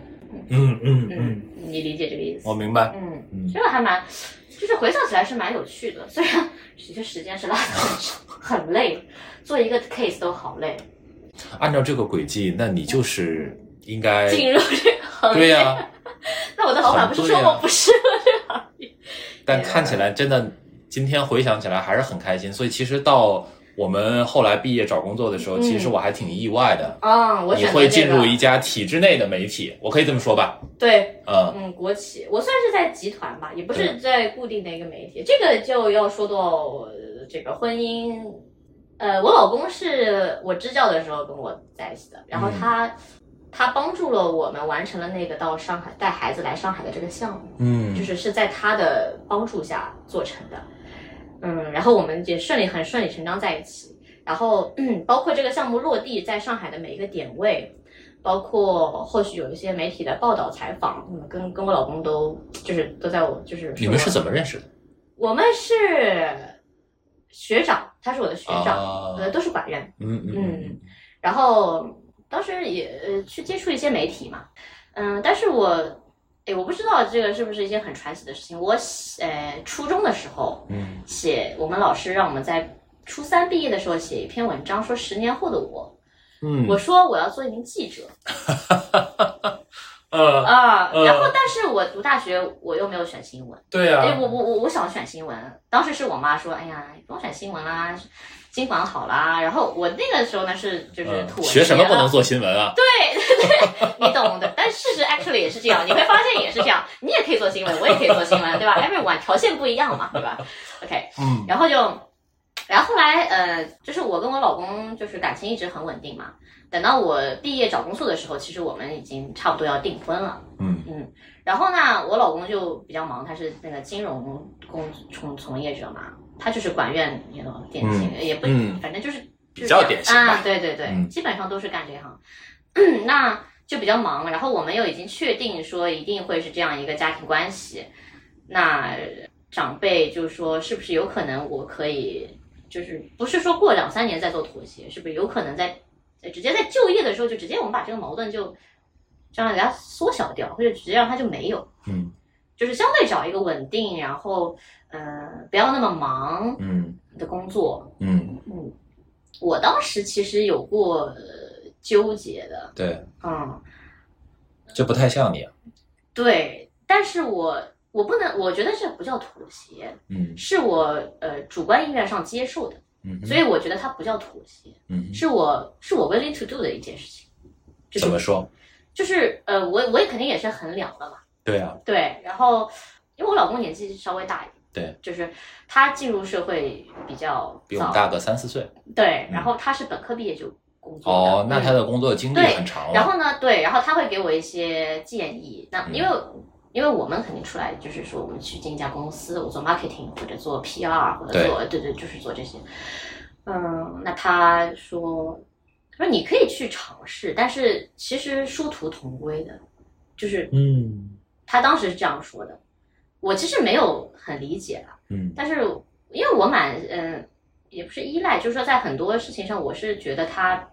嗯嗯嗯，嗯，你理解这个意思？我明白。嗯，嗯这个还蛮，就是回想起来是蛮有趣的，虽然其实时间是拉的很长，很累，做一个 case 都好累，按照这个轨迹，那你就是应该进入这个行业。对呀、那我的老板不是说我不适合这个行业？但看起来真的，今天回想起来还是很开心。所以其实到我们后来毕业找工作的时候，嗯其实我还挺意外的。啊、我你会进入一家体制内的媒体，我可以这么说吧？对，嗯嗯，国企，我算是在集团吧，也不是在固定的一个媒体。这个就要说到呃这个婚姻，呃，我老公是我支教的时候跟我在一起的，然后嗯他、他帮助了我们完成了那个到上海带孩子来上海的这个项目，嗯就是是在他的帮助下做成的。嗯，然后我们也顺利很顺理成章在一起。然后，嗯，包括这个项目落地在上海的每一个点位，包括后续有一些媒体的报道采访，嗯，跟跟我老公都就是都在我就是你们是怎么认识的？我们是学长，他是我的学长，啊呃，都是管院。嗯嗯嗯然后当时也呃去接触一些媒体嘛，嗯，但是我，哎，我不知道这个是不是一件很传奇的事情。我呃初中的时候嗯。写，我们老师让我们在初三毕业的时候写一篇文章，说十年后的我，嗯。我说我要做一名记者。呃，啊，呃然后但是我读大学我又没有选新闻。对啊。呀，对我我我我想选新闻，当时是我妈说，哎呀，不用选新闻啦，经管好啦。然后我那个时候呢是就是学什么不能做新闻啊？对，对 你懂的。但事实 actually 也是这样，你会发现也是这样，你也可以做新闻，我也可以做新闻，对吧？everyone 条件不一样嘛，对吧？OK，嗯然后就然后后来呃，就是我跟我老公就是感情一直很稳定嘛。等到我毕业找工作的时候，其实我们已经差不多要订婚了。嗯嗯，然后呢，我老公就比较忙，他是那个金融工从从业者嘛，他就是管院那种典型，也不、嗯。反正就是比较典型吧啊，对对对，嗯。基本上都是干这行。那就比较忙，然后我们又已经确定说一定会是这样一个家庭关系，那长辈就说是不是有可能我可以，就是不是说过两三年再做妥协，是不是有可能在在直接在就业的时候就直接我们把这个矛盾就就让人家缩小掉，或者直接让它就没有，嗯就是相对找一个稳定，然后呃不要那么忙嗯的工作。嗯，嗯，我当时其实有过、呃、纠结的，对，嗯。这不太像你啊。对，但是我我不能，我觉得这不叫妥协，嗯是我呃主观意愿上接受的，嗯，所以我觉得它不叫妥协，嗯，是我是我 willing to do 的一件事情，就是怎么说？就是呃我我也肯定也是衡量了嘛，对啊，对，然后因为我老公年纪稍微大一点，对，就是他进入社会比较，比我们大个三四岁。对，嗯然后他是本科毕业就工作的哦，那嗯他的工作经历对很长了。然后呢，对，然后他会给我一些建议。那嗯因为、因为我们肯定出来就是说，我们去进一家公司，我做 marketing 或者做 PR 或者做对对，就是做这些。嗯，那他说，他说你可以去尝试，但是其实殊途同归的，就是嗯他当时是这样说的。我其实没有很理解了，嗯但是因为我蛮嗯，也不是依赖，就是说在很多事情上，我是觉得他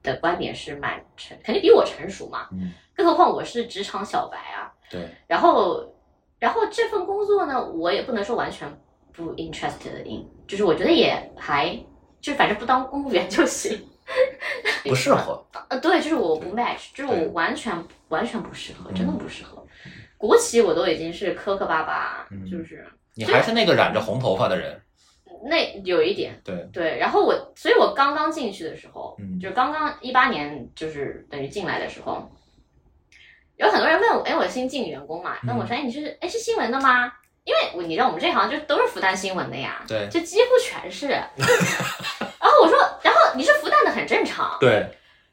的观点是蛮成，肯定比我成熟嘛。嗯，更何况我是职场小白啊。对，然后，然后这份工作呢，我也不能说完全不 interested in，就是我觉得也还，就反正不当公务员就行。不适合。呃，对，就是我不 match，就是我完全完全不适合，嗯真的不适合。国企我都已经是磕磕巴巴，嗯就是你还是那个染着红头发的人。那有一点对，对。然后我，所以我刚刚进去的时候，嗯就是刚刚一八年，就是等于进来的时候，有很多人问我，哎，我新进员工嘛，问我说，哎，你是哎是新闻的吗？因为我你知道我们这行就都是复旦新闻的呀，对就几乎全是。然后我说，然后你是复旦的很正常，对，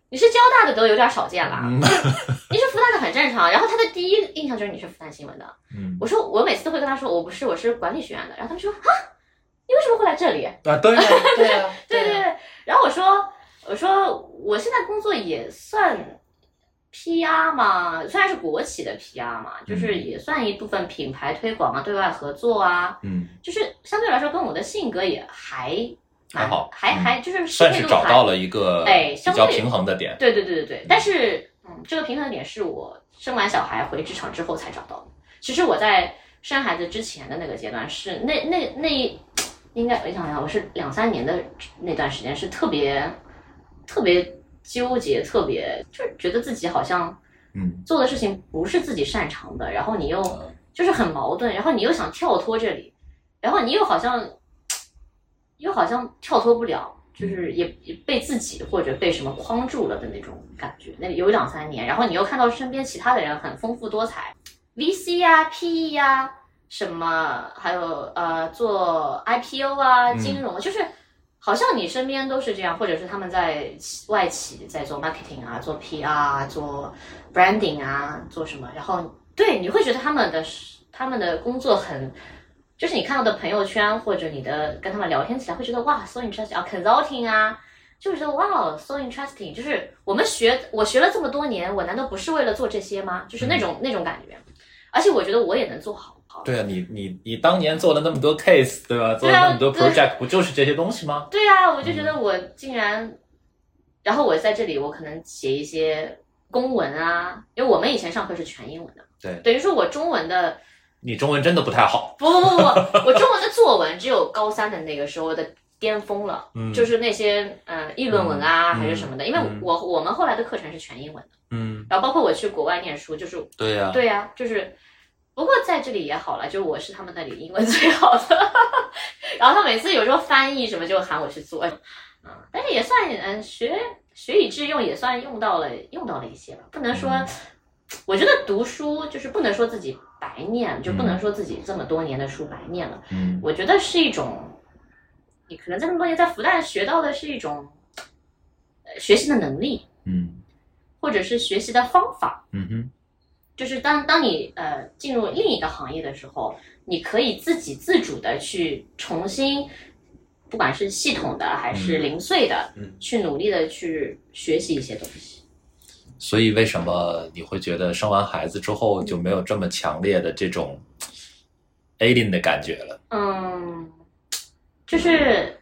你是交大的都有点少见啦，嗯你是复旦的很正常。然后他的第一印象就是你是复旦新闻的，嗯我说我每次都会跟他说我不是，我是管理学院的。然后他们说啊，你为什么会来这里？啊，对啊，对啊，对对对。然后我说我说我现在工作也算 PR 嘛，虽然是国企的 PR 嘛，就是嗯也算一部分品牌推广啊、对外合作啊，嗯，就是相对来说跟我的性格也还蛮还好嗯还还就是适算是找到了一个哎比较哎相对平衡的点。对对对对对，但是嗯，这个平衡点是我生完小孩回职场之后才找到的。其实我在生孩子之前的那个阶段是那那那应该我想想，我是两三年的那段时间是特别特别纠结，特别就是觉得自己好像嗯做的事情不是自己擅长的，然后你又嗯就是很矛盾，然后你又想跳脱这里，然后你又好像 又好像跳脱不了，就是也也被自己或者被什么框住了的那种感觉。那有两三年，然后你又看到身边其他的人很丰富多彩，VC 啊、PE 呀、什么还有呃做 IPO 啊、嗯金融，就是好像你身边都是这样，或者是他们在外企在做 marketing 啊、做 PR 啊、做 branding 啊、做什么，然后对你会觉得他们的他们的工作很。就是你看到的朋友圈或者你的跟他们聊天起来，会觉得哇，so interesting 啊，consulting 啊，就觉得哇，so interesting。就是我们学我学了这么多年，我难道不是为了做这些吗？就是那种、那种感觉。而且我觉得我也能做好。对啊，你你你当年做了那么多 case，对吧？做了那么多 project，不就是这些东西吗？对啊，我就觉得我竟然，然后我在这里，我可能写一些公文啊，因为我们以前上课是全英文的，对等于说我中文的你中文真的不太好。不不不不，我中文的作文只有高三的那个时候的巅峰了，嗯就是那些呃议论文啊、嗯还是什么的，因为嗯我我们后来的课程是全英文的，嗯，然后包括我去国外念书，就是对呀、对呀、就是。不过在这里也好了，就我是他们那里英文最好的，然后他每次有时候翻译什么就喊我去做，嗯，但是也算嗯学学以致用，也算用到了用到了一些吧，不能说，嗯我觉得读书就是不能说自己白念，就不能嗯。说自己这么多年的书白念了，嗯。我觉得是一种你可能这么多年在复旦学到的是一种呃学习的能力，嗯。或者是学习的方法。嗯哼。就是当当你呃进入另一个行业的时候，你可以自己自主的去重新，不管是系统的还是嗯。零碎的，嗯。去努力的去学习一些东西。所以为什么你会觉得生完孩子之后就没有这么强烈的这种 alien 的感觉了？嗯，就是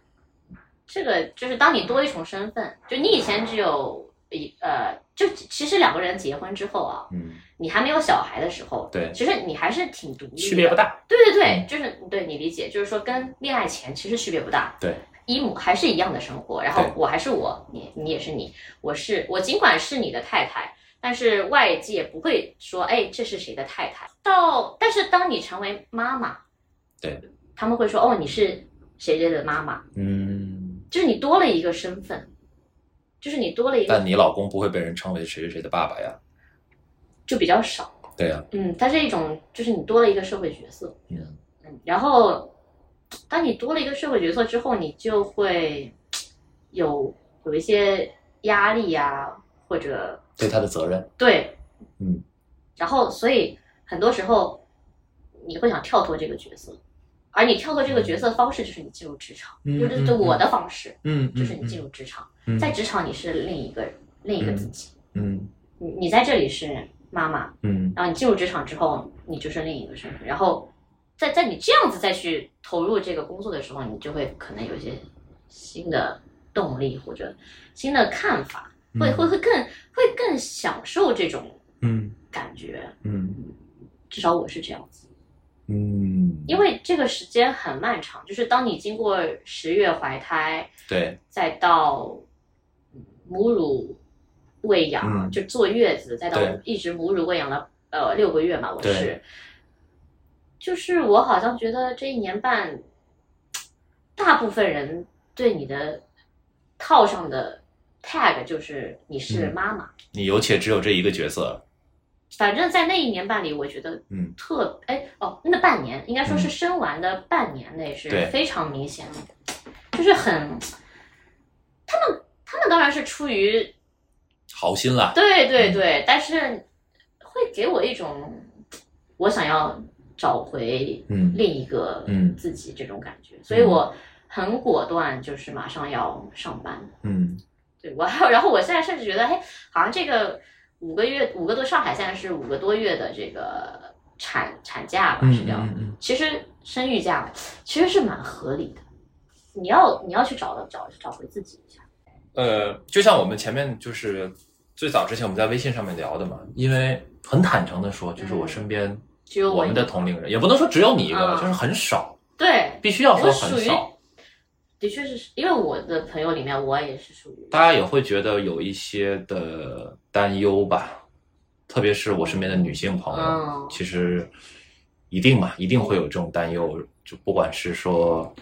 这个，就是当你多一重身份，就你以前只有一呃，就其实两个人结婚之后啊，嗯，你还没有小孩的时候，对其实你还是挺独立的，区别不。大。对对对，就是对你理解，就是说跟恋爱前其实区别不大，对，一模还是一样的生活，然后我还是我，你你也是你，我是我尽管是你的太太，但是外界不会说，哎，这是谁的太太？到但是当你成为妈妈，对，他们会说，哦，你是谁谁的妈妈，嗯，就是你多了一个身份，就是你多了一个，但你老公不会被人称为谁谁谁的爸爸呀？就比较少，对呀、嗯，它是一种就是你多了一个社会角色，嗯。嗯，然后当你多了一个社会角色之后，你就会有有一些压力呀、或者对他的责任。对，嗯，然后所以很多时候你会想跳脱这个角色，而你跳脱这个角色的方式就是你进入职场，嗯就是对我的方式，嗯就是你进入职场，嗯。在职场你是另一个另一个自己，嗯。你你在这里是妈妈，嗯。然后你进入职场之后，你就是另一个身份，然后在在你这样子再去投入这个工作的时候，你就会可能有一些新的动力或者新的看法，会会会更会更享受这种嗯。感觉，嗯。至少我是这样子，嗯，因为这个时间很漫长，就是当你经过十月怀胎，对。再到嗯母乳喂养，嗯。就坐月子，再到一直母乳喂养了呃六个月嘛，我是，就是我好像觉得这一年半，大部分人对你的套上的 tag 就是你是嗯。妈妈，你有且只有这一个角色。反正在那一年半里，我觉得嗯。特哎哦，那半年应该说是嗯。生完的半年内是非常明显的，就是很，他们他们当然是出于好心啦。对对嗯。对，但是会给我一种我想要找回嗯。另一个嗯。自己这种感觉，所以我很果断，就是马上要上班。嗯。对我还有，然后我现在甚至觉得，嘿，好像这个五个月五个多，上海现在是五个多月的这个产产假吧，嗯是叫，其实生育假其实是蛮合理的。你要你要去找找找回自己一下，呃，就像我们前面就是最早之前我们在微信上面聊的嘛，因为很坦诚的说，就是我身边只有我我们的同龄人，也不能说只有你一个，嗯就是很少，对，必须要说很少。的确是因为我的朋友里面，我也是属于。大家也会觉得有一些的担忧吧，特别是我身边的女性朋友，嗯。其实一定嘛，一定会有这种担忧，就不管是说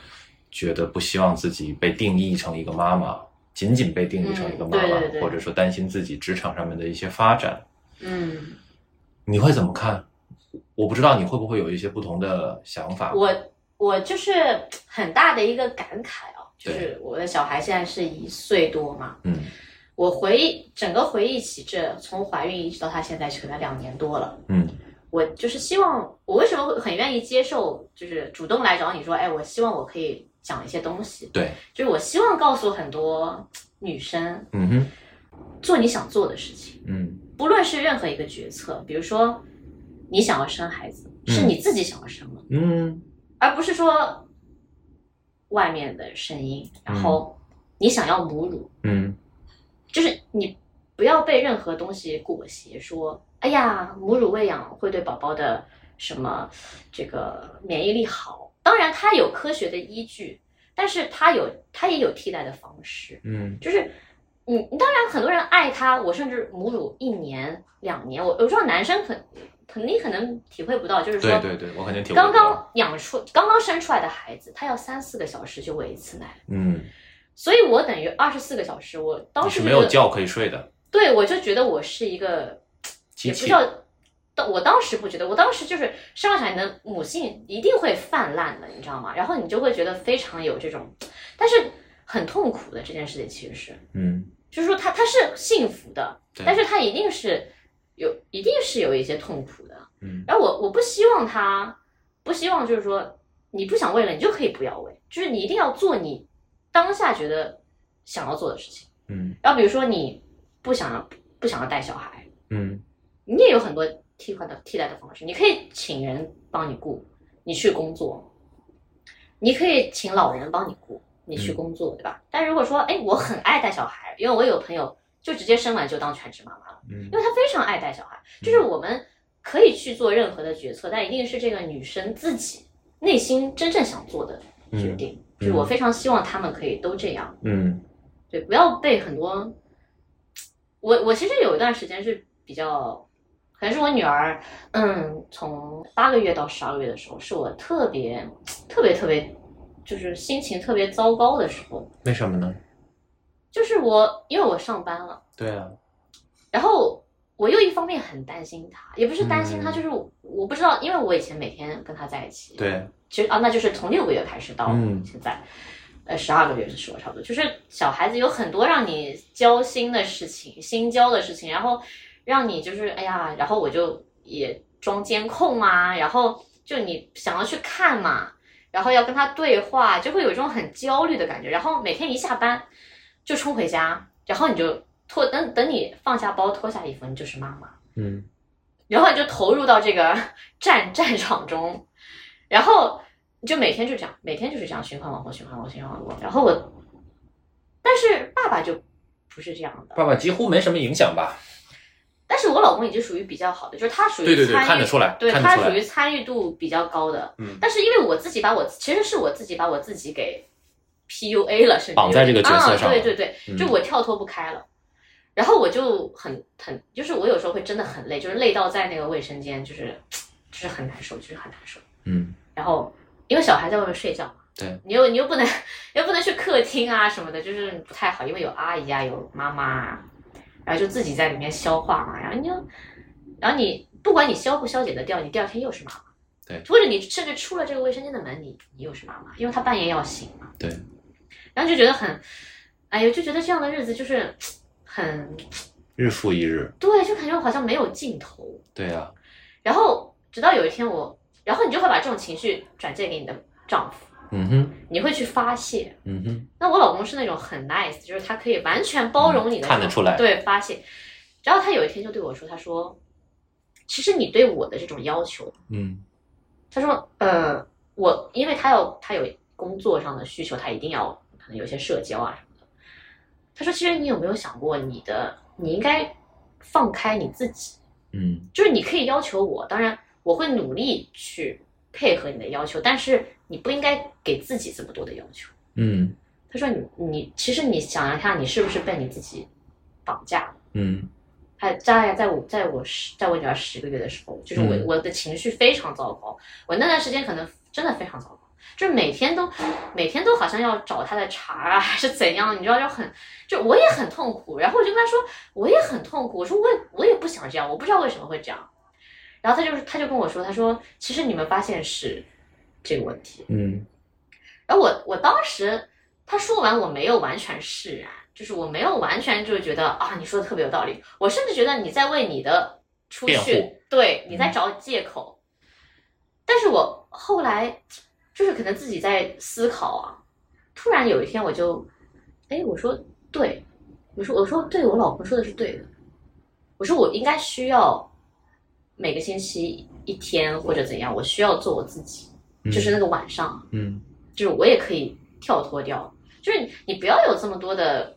觉得不希望自己被定义成一个妈妈，仅仅被定义成一个妈妈，嗯对对对。或者说担心自己职场上面的一些发展，嗯，你会怎么看？我不知道你会不会有一些不同的想法。我我就是很大的一个感慨啊，就是我的小孩现在是一岁多嘛，嗯。我回忆整个回忆起这从怀孕一直到她现在可能两年多了。嗯。我就是希望，我为什么会很愿意接受，就是主动来找你说，哎，我希望我可以讲一些东西，对，就是我希望告诉很多女生，嗯哼，做你想做的事情，嗯。不论是任何一个决策，比如说你想要生孩子，嗯是你自己想要生了，嗯而不是说外面的声音，然后你想要母乳，嗯就是你不要被任何东西裹挟，说，哎呀，母乳喂养会对宝宝的什么这个免疫力好。当然，它有科学的依据，但是它有它也有替代的方式。嗯就是你，你当然很多人爱它，我甚至母乳一年两年，我我知道男生肯肯定可能体会不到，就是说，对对对，我肯定体会刚不到。刚养出刚刚生出来的孩子，他要三四个小时就喂一次奶，嗯，所以我等于二十四个小时，我当时是没有觉可以睡的。对，我就觉得我是一个也不叫当我当时不觉得，我当时就是生下来你的母性一定会泛滥的，你知道吗？然后你就会觉得非常有这种，但是很痛苦的这件事情其实是，嗯。就是说他他是幸福的，对。但是他一定是有一定是有一些痛苦的。嗯然后我我不希望他，不希望就是说你不想喂了，你就可以不要喂，就是你一定要做你当下觉得想要做的事情。嗯然后比如说你不想要不想要带小孩，嗯你也有很多替换的替代的方式，你可以请人帮你顾，你去工作；你可以请老人帮你顾，你去嗯工作，对吧？但如果说，哎，我很爱带小孩，因为我有朋友就直接生完就当全职妈妈了，嗯因为她非常爱带小孩。就是我们可以去做任何的决策，但一定是这个女生自己内心真正想做的决定。就是我非常希望他们可以都这样。嗯对，不要被很多。我我其实有一段时间是比较，可能是我女儿，嗯，从八个月到十二个月的时候，是我特别特别特别，就是心情特别糟糕的时候。为什么呢？就是我因为我上班了，对啊，然后我又一方面很担心他，也不是担心他，嗯就是我我不知道，因为我以前每天跟他在一起，对，其实啊，那就是从六个月开始到嗯现在，呃，十二个月是说差不多。就是小孩子有很多让你交心的事情，心焦的事情，然后让你就是哎呀，然后我就也装监控啊，然后就你想要去看嘛，然后要跟他对话，就会有一种很焦虑的感觉。然后每天一下班就冲回家，然后你就脱等等你放下包脱下衣服，你就是妈妈。嗯然后你就投入到这个 战战场中，然后你就每天就这样，每天就是这样循环往复，循环往复，循环往复。然后我，但是爸爸就不是这样的，爸爸几乎没什么影响吧？但是我老公已经属于比较好的，就是他属于对对对参与看得出来对他属于参与度比较高的。嗯但是因为我自己把我其实是我自己把我自己给 PUA 了，甚至绑在这个角色上啊、对对对，嗯就我跳脱不开了。然后我就很很，就是我有时候会真的很累，就是累到在那个卫生间，就是 就是很难受，就是很难受。嗯然后因为小孩在外面睡觉嘛，对，你又你又不能 又不能去客厅啊什么的，就是不太好，因为有阿姨啊，有妈妈啊，然后就自己在里面消化嘛，然后你就，然后你不管你消不消解得掉，你第二天又是妈妈，对或者你甚至出了这个卫生间的门，你你又是妈妈，因为她半夜要醒嘛，对，然后就觉得很，哎呦，就觉得这样的日子就是很日复一日，对，就感觉好像没有尽头，对啊，然后直到有一天我，然后你就会把这种情绪转借给你的丈夫。嗯哼你会去发泄。嗯哼，那我老公是那种很 nice，就是他可以完全包容你的、嗯看得出来对发泄。然后他有一天就对我说：“他说，其实你对我的这种要求，嗯他说，呃，我因为他要他有工作上的需求，他一定要可能有些社交啊什么的。他说，其实你有没有想过，你的你应该放开你自己，嗯就是你可以要求我，当然我会努力去配合你的要求，但是你不应该给自己这么多的要求。”嗯他说你你其实你想一下，你是不是被你自己绑架了？嗯还大概在我在我十在我女儿十个月的时候，就是我、嗯我的情绪非常糟糕，我那段时间可能真的非常糟糕，就是每天都每天都好像要找他的茬啊，还是怎样，你知道就很就我也很痛苦，然后我就跟他说我也很痛苦，我说我也我也不想这样，我不知道为什么会这样，然后他就是他就跟我说，他说其实你们发现是这个问题，嗯然后我我当时他说完，我没有完全释然，就是我没有完全就觉得啊，你说的特别有道理。我甚至觉得你在为你的出去，对你在找借口。但是我后来就是可能自己在思考啊，突然有一天我就，哎，我说对，我说我说对我老婆说的是对的，我说我应该需要每个星期一天或者怎样，我需要做我自己，嗯就是那个晚上。嗯就是我也可以跳脱掉，就是你你不要有这么多的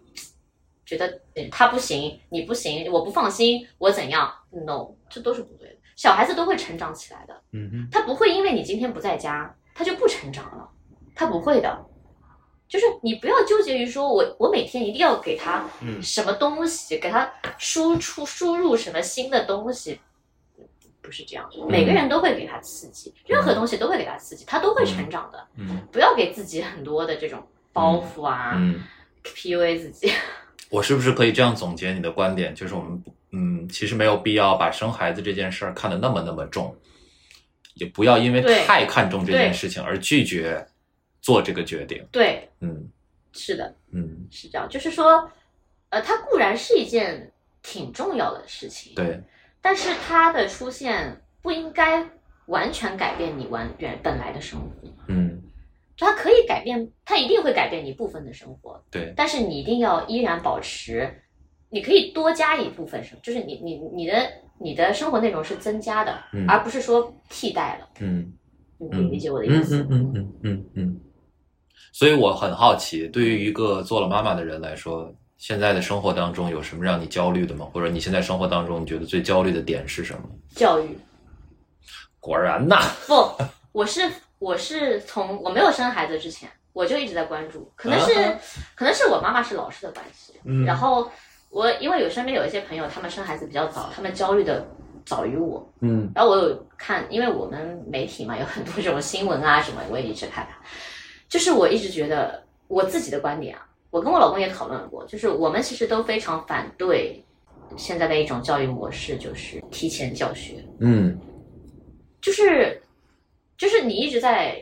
觉得嗯他不行，你不行，我不放心，我怎样？No，这都是不对的。小孩子都会成长起来的，嗯嗯他不会因为你今天不在家，他就不成长了，他不会的。就是你不要纠结于说我我每天一定要给他嗯什么东西，给他输出输入什么新的东西，不是这样的。每个人都会给他刺激，任何东西都会给他刺激，他都会成长的。嗯不要给自己很多的这种包袱啊、嗯，p u a 自己。我是不是可以这样总结你的观点？就是我们不嗯，其实没有必要把生孩子这件事儿看得那么那么重，也不要因为太看重这件事情而拒绝做这个决定。对，嗯是的，嗯，是这样，就是说，呃，它固然是一件挺重要的事情，，对，但是它的出现不应该完全改变你完原本来的生活。嗯它可以改变，它一定会改变你部分的生活，对，但是你一定要依然保持，你可以多加一部分生，就是你你你的你的生活内容是增加的，嗯而不是说替代了。嗯你可以理解我的嗯意思？嗯嗯嗯嗯嗯。所以我很好奇，对于一个做了妈妈的人来说，现在的生活当中有什么让你焦虑的吗？或者你现在生活当中你觉得最焦虑的点是什么？教育果然呐，不，我是我是从我没有生孩子之前，我就一直在关注，可能是、啊可能是我妈妈是老师的关系，嗯然后我因为有身边有一些朋友，他们生孩子比较早，他们焦虑的早于我，嗯。然后我有看，因为我们媒体嘛，有很多这种新闻啊什么，我也一直看它。就是我一直觉得我自己的观点啊，我跟我老公也讨论过，就是我们其实都非常反对现在的一种教育模式，就是提前教学，嗯。就是就是你一直在，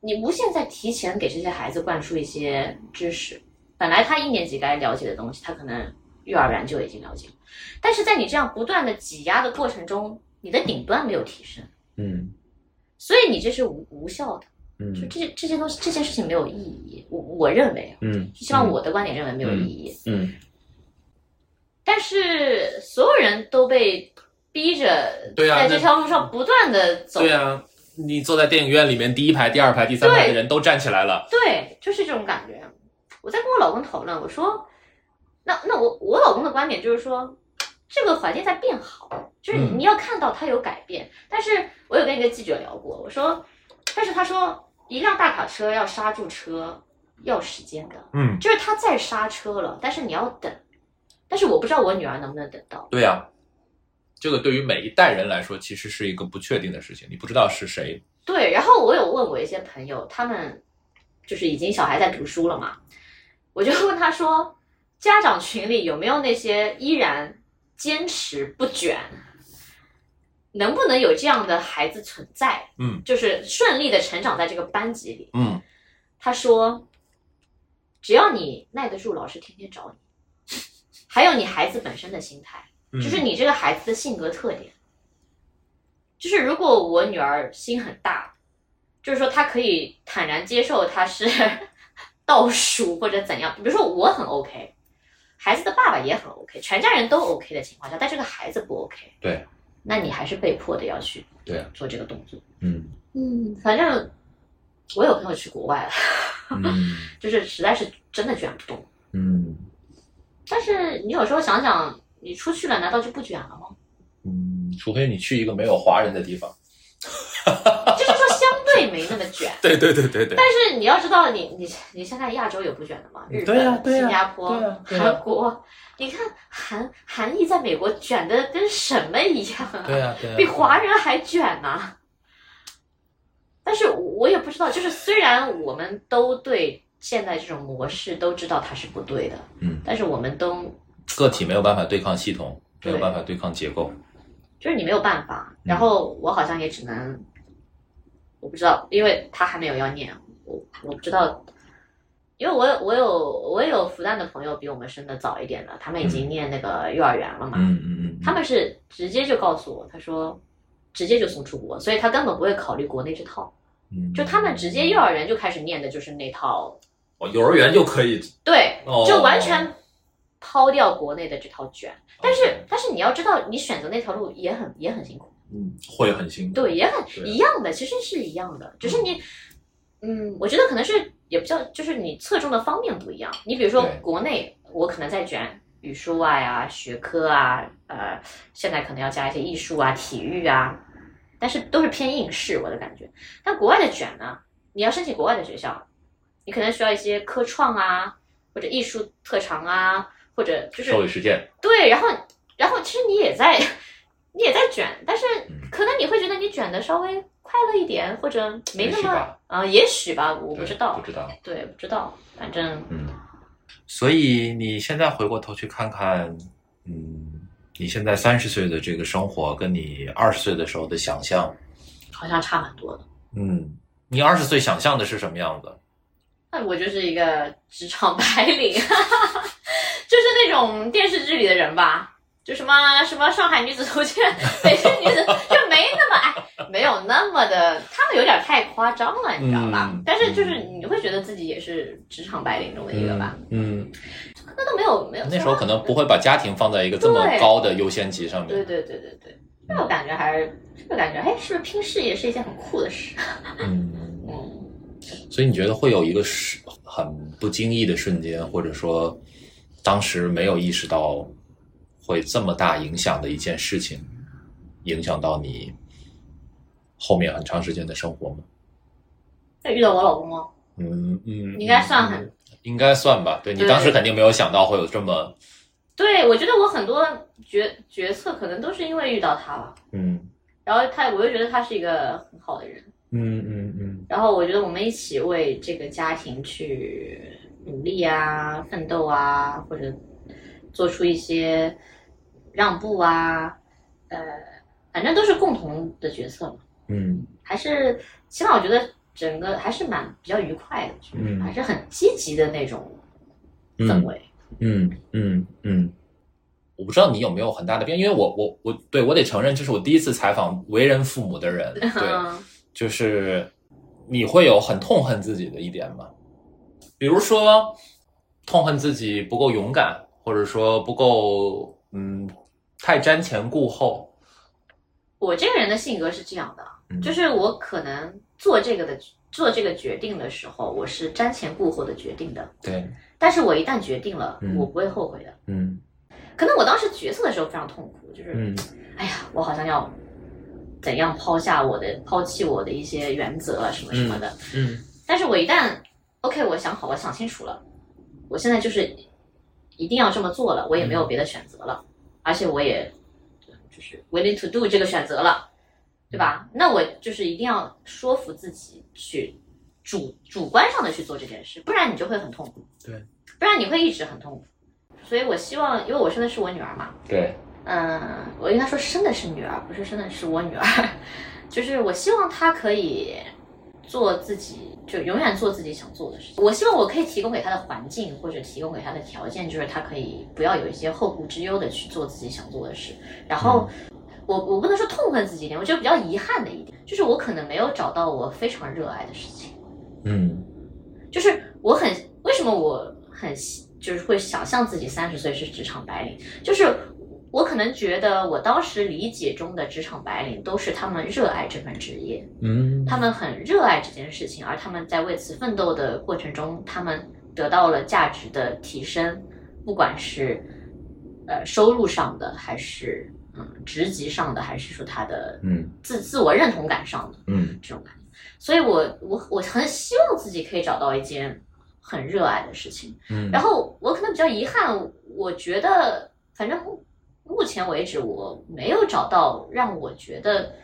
你无限在提前给这些孩子灌输一些知识，本来他一年级该了解的东西，他可能幼儿园就已经了解了，但是在你这样不断的挤压的过程中，你的顶端没有提升。嗯。所以你这是无无效的，嗯。就嗯这这些东西这件事情没有意义，我我认为，嗯，希望我的观点认为没有意义，嗯。但是所有人都被逼着在这条路上不断的走，对啊，你坐在电影院里面，第一排、第二排、第三排的人都站起来了。对，就是这种感觉。我在跟我老公讨论，我说，那那我我老公的观点就是说，这个环境在变好，就是嗯你要看到它有改变。但是我有跟一个记者聊过，我说，但是他说，一辆大卡车要刹住车要时间的，嗯，就是他在刹车了，但是你要等。但是我不知道我女儿能不能等到。对呀、这个对于每一代人来说，其实是一个不确定的事情，你不知道是谁。对，然后我有问我一些朋友，他们就是已经小孩在读书了嘛，我就问他说，家长群里有没有那些依然坚持不卷，能不能有这样的孩子存在？嗯就是顺利的成长在这个班级里。嗯他说，只要你耐得住老师天天找你，还有你孩子本身的心态。嗯就是你这个孩子的性格特点。就是如果我女儿心很大，就是说她可以坦然接受她是倒数或者怎样，比如说我很 OK，孩子的爸爸也很 OK，全家人都 OK 的情况下，但这个孩子不 OK，对，那你还是被迫的要去对啊做这个动作。嗯嗯，反正我有朋友去国外了，嗯就是实在是真的卷不动。嗯但是你有时候想想，你出去了，难道就不卷了吗？嗯，除非你去一个没有华人的地方。就是没那么卷。对对对对对但是你要知道你，你你现在亚洲有不卷的吗？日本、新加坡、韩国，你看韩韩裔在美国卷的跟什么一样啊？对啊比华人还卷呢、但是我也不知道，就是虽然我们都对现在这种模式都知道它是不对的，嗯，但是我们都个体没有办法对抗系统，没有办法对抗结构。就是你没有办法。嗯然后我好像也只能，我不知道，因为他还没有要念，我我不知道，因为我有我有我有复旦的朋友比我们升的早一点的，他们已经念那个幼儿园了嘛，嗯嗯嗯，他们是直接就告诉我，他说直接就送出国，所以他根本不会考虑国内这套，嗯。就他们直接幼儿园就开始念的就是那套，哦，幼儿园就可以，对，哦。就完全抛掉国内的这套卷。但是但是你要知道，你选择那条路也很也很辛苦。嗯，会很辛苦。对，也很一样的，其实是一样的，只是你，嗯，我觉得可能是也比较，就是你侧重的方面不一样。你比如说国内，我可能在卷语数外啊、学科啊，呃，现在可能要加一些艺术啊、体育啊，但是都是偏应试，我的感觉。但国外的卷呢，你要申请国外的学校，你可能需要一些科创啊，或者艺术特长啊，或者就是手语实践，对，然后然后其实你也在你也在卷，但是嗯可能你会觉得你卷的稍微快乐一点，或者没那么啊、也许吧，我不知道不，知道。对，不知道，反正嗯，所以你现在回过头去看看，嗯，你现在三十岁的这个生活，跟你二十岁的时候的想象，好像差蛮多的。嗯，你二十岁想象的是什么样子？那我就是一个职场白领，就是那种电视剧里的人吧，就什么什么上海女子图鉴、北京女子，就没那么哎，没有那么的，他们有点太夸张了，你知道吧？嗯但是就是你会觉得自己也是职场白领中的一个吧？嗯，那都没有没有，那时候可能不会把家庭放在一个这么高的优先级上面。对对对对对，这个感觉还是这个感觉，哎，是不是拼事业是一件很酷的事？嗯，嗯。所以你觉得会有一个是很不经意的瞬间，或者说当时没有意识到会这么大影响的一件事情，影响到你后面很长时间的生活吗？那遇到我老公吗？嗯嗯，应该算很嗯应该算吧。对你当时肯定没有想到会有这么对，我觉得我很多决决策可能都是因为遇到他了，嗯然后他，我又觉得他是一个很好的人，嗯嗯嗯然后我觉得我们一起为这个家庭去努力啊、奋斗啊，或者做出一些让步啊，呃，反正都是共同的决策嘛，嗯。还是起码我觉得整个还是蛮比较愉快的，就是嗯。还是很积极的那种氛围。嗯嗯嗯，我不知道你有没有很大的变，因为我我我对我得承认，这是我第一次采访为人父母的人，对，嗯。就是你会有很痛恨自己的一点吗？比如说痛恨自己不够勇敢，或者说不够嗯太瞻前顾后，我这个人的性格是这样的，嗯。就是我可能做这个的做这个决定的时候，我是瞻前顾后的决定的，对，但是我一旦决定了，嗯。我不会后悔的。嗯。可能我当时决策的时候非常痛苦，就是，嗯哎呀，我好像要怎样抛下我的、抛弃我的一些原则啊，什么什么的。嗯。但是我一旦 OK，我想好了，想清楚了，我现在就是一定要这么做了，我也没有别的选择了，而且我也就是 willing to do 这个选择了，对吧？那我就是一定要说服自己去主主观上的去做这件事，不然你就会很痛苦，对，不然你会一直很痛苦。所以我希望，因为我生的是我女儿嘛，对，嗯，我应该说生的是女儿，不是生的是我女儿。就是我希望她可以做自己，就永远做自己想做的事情。我希望我可以提供给他的环境或者提供给他的条件，就是他可以不要有一些后顾之忧的去做自己想做的事。然后我我不能说痛恨自己一点，我觉得比较遗憾的一点，就是我可能没有找到我非常热爱的事情。嗯就是我很为什么我很就是会想象自己三十岁是职场白领，就是我可能觉得我当时理解中的职场白领都是他们热爱这份职业，嗯他们很热爱这件事情，而他们在为此奋斗的过程中，他们得到了价值的提升，不管是呃收入上的，还是嗯职级上的，还是说他的嗯自自我认同感上的，嗯这种感觉。所以我我我很希望自己可以找到一件很热爱的事情。嗯，然后我可能比较遗憾，我觉得反正目目前为止我没有找到让我觉得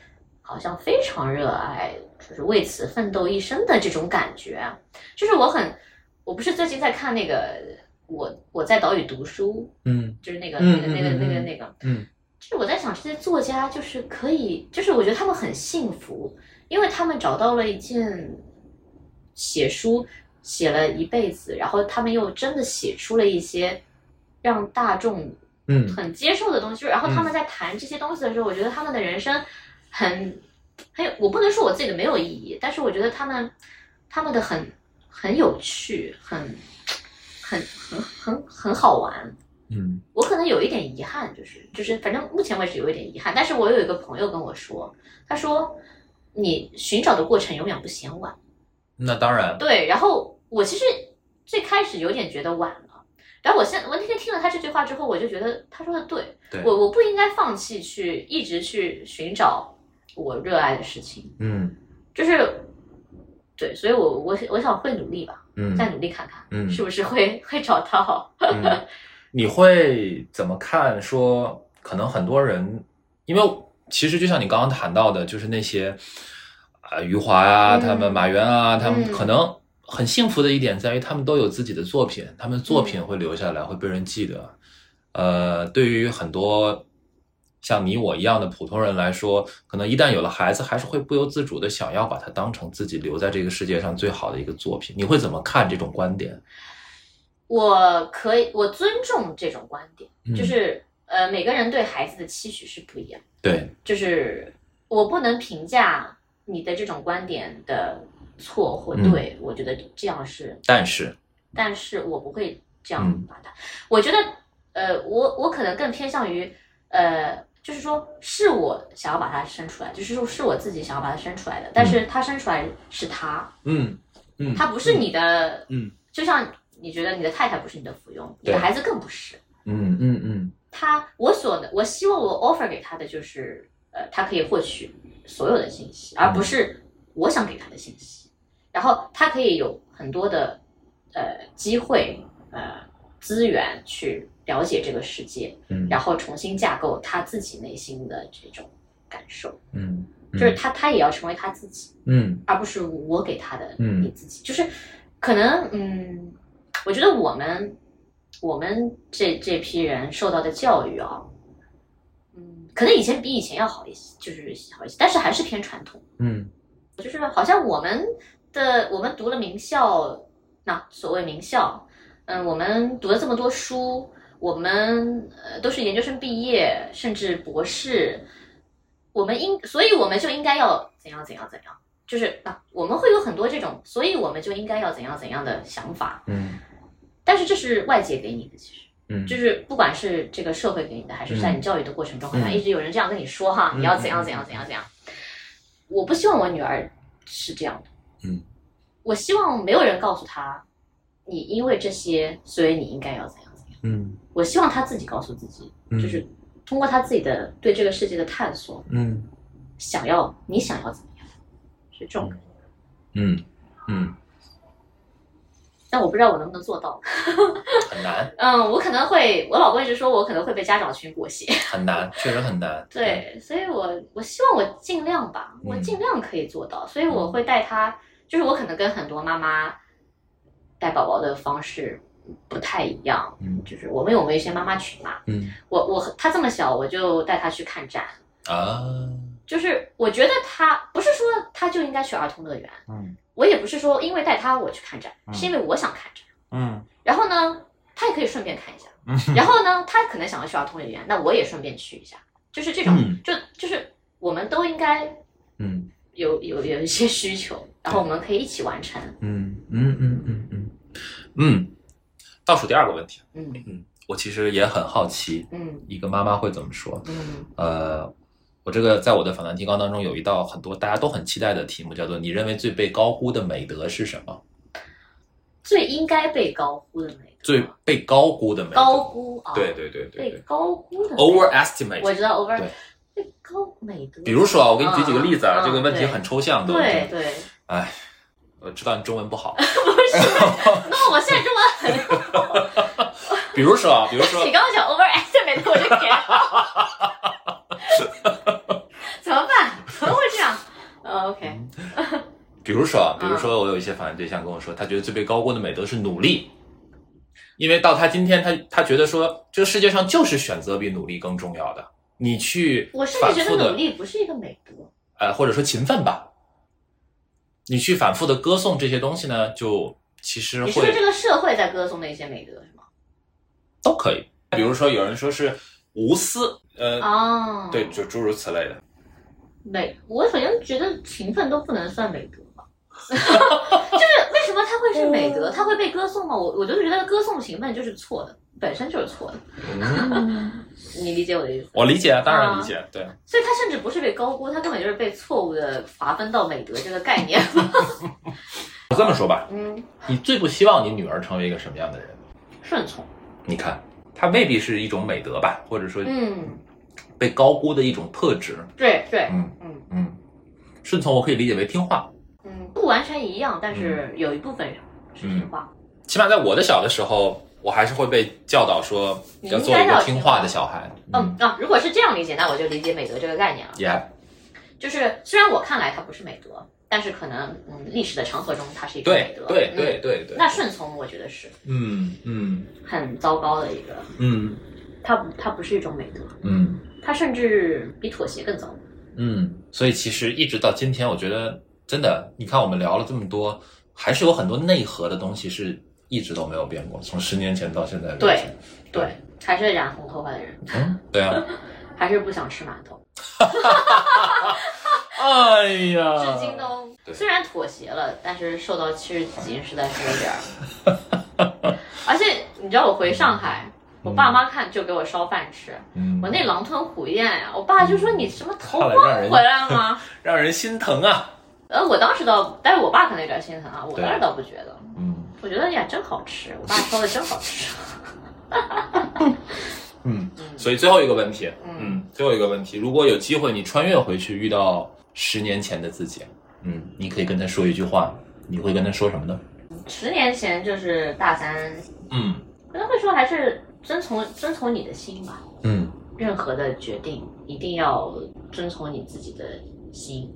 好像非常热爱，就是为此奋斗一生的这种感觉啊。就是我很，我不是最近在看那个我我在岛屿读书，嗯就是那个嗯那个那个那个那个，嗯就是我在想，这些作家就是可以，就是我觉得他们很幸福，因为他们找到了一件写书写了一辈子，然后他们又真的写出了一些让大众嗯很接受的东西，就是然后他们在谈这些东西的时候，我觉得他们的人生很很有，我不能说我自己的没有意义，但是我觉得他们他们的很很有趣，很很很很很好玩。嗯我可能有一点遗憾，就是就是，反正目前为止有一点遗憾。但是我有一个朋友跟我说，他说你寻找的过程永远不嫌晚。那当然，对，然后我其实最开始有点觉得晚了，然后我现我那天听了他这句话之后，我就觉得他说的对，对我我不应该放弃去一直去寻找我热爱的事情，嗯就是对，所以我我我想会努力吧，嗯再努力看看，嗯是不是会会找到。嗯，你会怎么看？说可能很多人，因为其实就像你刚刚谈到的，就是那些啊、余华啊，嗯他们马原啊，他们嗯可能很幸福的一点在于，他们都有自己的作品，他们作品会留下来，会被人记得。呃，对于很多像你我一样的普通人来说，可能一旦有了孩子，还是会不由自主的想要把它当成自己留在这个世界上最好的一个作品。你会怎么看这种观点？我可以，我尊重这种观点，嗯就是呃，每个人对孩子的期许是不一样，对，就是我不能评价你的这种观点的错或嗯对，我觉得这样是但是，但是我不会这样嗯把它。我觉得，呃，我我可能更偏向于，呃，就是说，是我想要把它生出来，就是说是我自己想要把它生出来的，但是它生出来是他，嗯嗯，他不是你的，嗯，就像你觉得你的太太不是你的附庸，你的孩子更不是。嗯嗯嗯他我所我希望我 offer 给他的就是，呃，他可以获取所有的信息，而不是我想给他的信息。然后他可以有很多的呃机会呃资源去了解这个世界，嗯，然后重新架构他自己内心的这种感受，嗯，就是他他也要成为他自己，嗯。而不是我给他的嗯。你自己。就是可能嗯，我觉得我们我们这这批人受到的教育啊，嗯，可能以前比以前要好一些，就是好一些，但是还是偏传统。嗯。就是好像我们的我们读了名校，那所谓名校，嗯，我们读了这么多书，我们呃都是研究生毕业，甚至博士，我们应，所以我们就应该要怎样怎样怎样，就是啊，我们会有很多这种，所以我们就应该要怎样怎样的想法，嗯。但是这是外界给你的，其实。嗯，就是不管是这个社会给你的，还是在你教育的过程中，好像一直有人这样跟你说哈，嗯你要怎样怎样怎样怎样。我不希望我女儿是这样的，嗯，我希望没有人告诉他，你因为这些，所以你应该要怎样怎样。嗯。我希望他自己告诉自己，嗯。就是通过他自己的对这个世界的探索，嗯。想要你想要怎么样，是这种感觉。嗯。嗯，但我不知道我能不能做到。很难嗯，我可能会，我老公一直说我可能会被家长群裹挟。很难，确实很难。对，所以我我希望我尽量吧，嗯我尽量可以做到。所以我会带他，就是我可能跟很多妈妈带宝宝的方式不太一样，嗯就是我们有我们一些妈妈群嘛，嗯我我他这么小，我就带他去看展。啊，就是我觉得他不是说他就应该去儿童乐园，嗯我也不是说因为带他我去看展，嗯是因为我想看展。嗯然后呢，他也可以顺便看一下。嗯 然后呢，他可能想要去儿童乐园，那我也顺便去一下，就是这种，嗯就就是我们都应该嗯有有有一些需求，然后我们可以一起完成。嗯嗯嗯嗯嗯嗯，倒数第二个问题，嗯嗯，我其实也很好奇，嗯一个妈妈会怎么说？嗯呃，我这个在我的访谈提纲当中有一道很多大家都很期待的题目，叫做“你认为最被高估的美德是什么最应该被高估的美德，”？最被高估的美德？高估啊，对对对对被高估的，overestimate。我知道 over 被高美德，比如说啊，我给你举几个例子啊，嗯这个问题很抽象的。对对，哎，我知道你中文不好。不是，那我现在中文很，比如说啊，比如说你刚刚讲 overestimate，我就给，，OK，比如说啊，比嗯如说我有一些访谈对象跟我说，他觉得最被高估的美德是努力，因为到他今天，他他觉得说，这个世界上就是选择比努力更重要的。你去我甚至觉得努力不是一个美德。呃，或者说勤奋吧，你去反复的歌颂这些东西呢，就其实你是这个社会在歌颂的一些美德是吗？都可以。比如说有人说是无私，呃，哦，对，就诸如此类的。美，我反正觉得勤奋都不能算美德吧。就是为什么它会是美德？它会被歌颂吗？我我就觉得歌颂勤奋就是错的，本身就是错的。你理解我的意思？我理解啊，当然啊理解，对。所以它甚至不是被高估，它根本就是被错误的划分到美德这个概念。我这么说吧，嗯，你最不希望你女儿成为一个什么样的人？顺从。你看，它未必是一种美德吧，或者说嗯，被高估的一种特质。对对，嗯嗯嗯，顺从我可以理解为听话，嗯，不完全一样，但是有一部分是听话。起码在我的小的时候，我还是会被教导说你要做一个听话的小孩。嗯啊，如果是这样理解，那我就理解美德这个概念了。，Yeah，就是虽然我看来它不是美德，但是可能嗯历史的长河中它是一个美德。对对嗯对对对。那顺从我觉得是嗯嗯很糟糕的一个，嗯它不它不是一种美德，嗯他甚至比妥协更糟。嗯，所以其实一直到今天，我觉得真的，你看我们聊了这么多，还是有很多内核的东西是一直都没有变过，从十年前到现在。对对，还是染红头发的人，嗯，对啊。还是不想吃馒头，哎呀，至今都虽然妥协了，但是受到七十几斤实在是有点儿。而且你知道我回上海，我爸妈看就给我烧饭吃，嗯我那狼吞虎咽呀，我爸就说你什么头看了让人光回来了吗？让人心疼啊。呃，我当时倒，但是我爸可能有点心疼啊，我当时倒不觉得，嗯我觉得呀真好吃，我爸烧的真好吃。嗯，所以最后一个问题，嗯嗯，最后一个问题，如果有机会你穿越回去遇到十年前的自己，嗯，你可以跟他说一句话，你会跟他说什么呢？十年前就是大三，嗯可能会说还是遵从遵从你的心吧。嗯任何的决定一定要遵从你自己的心。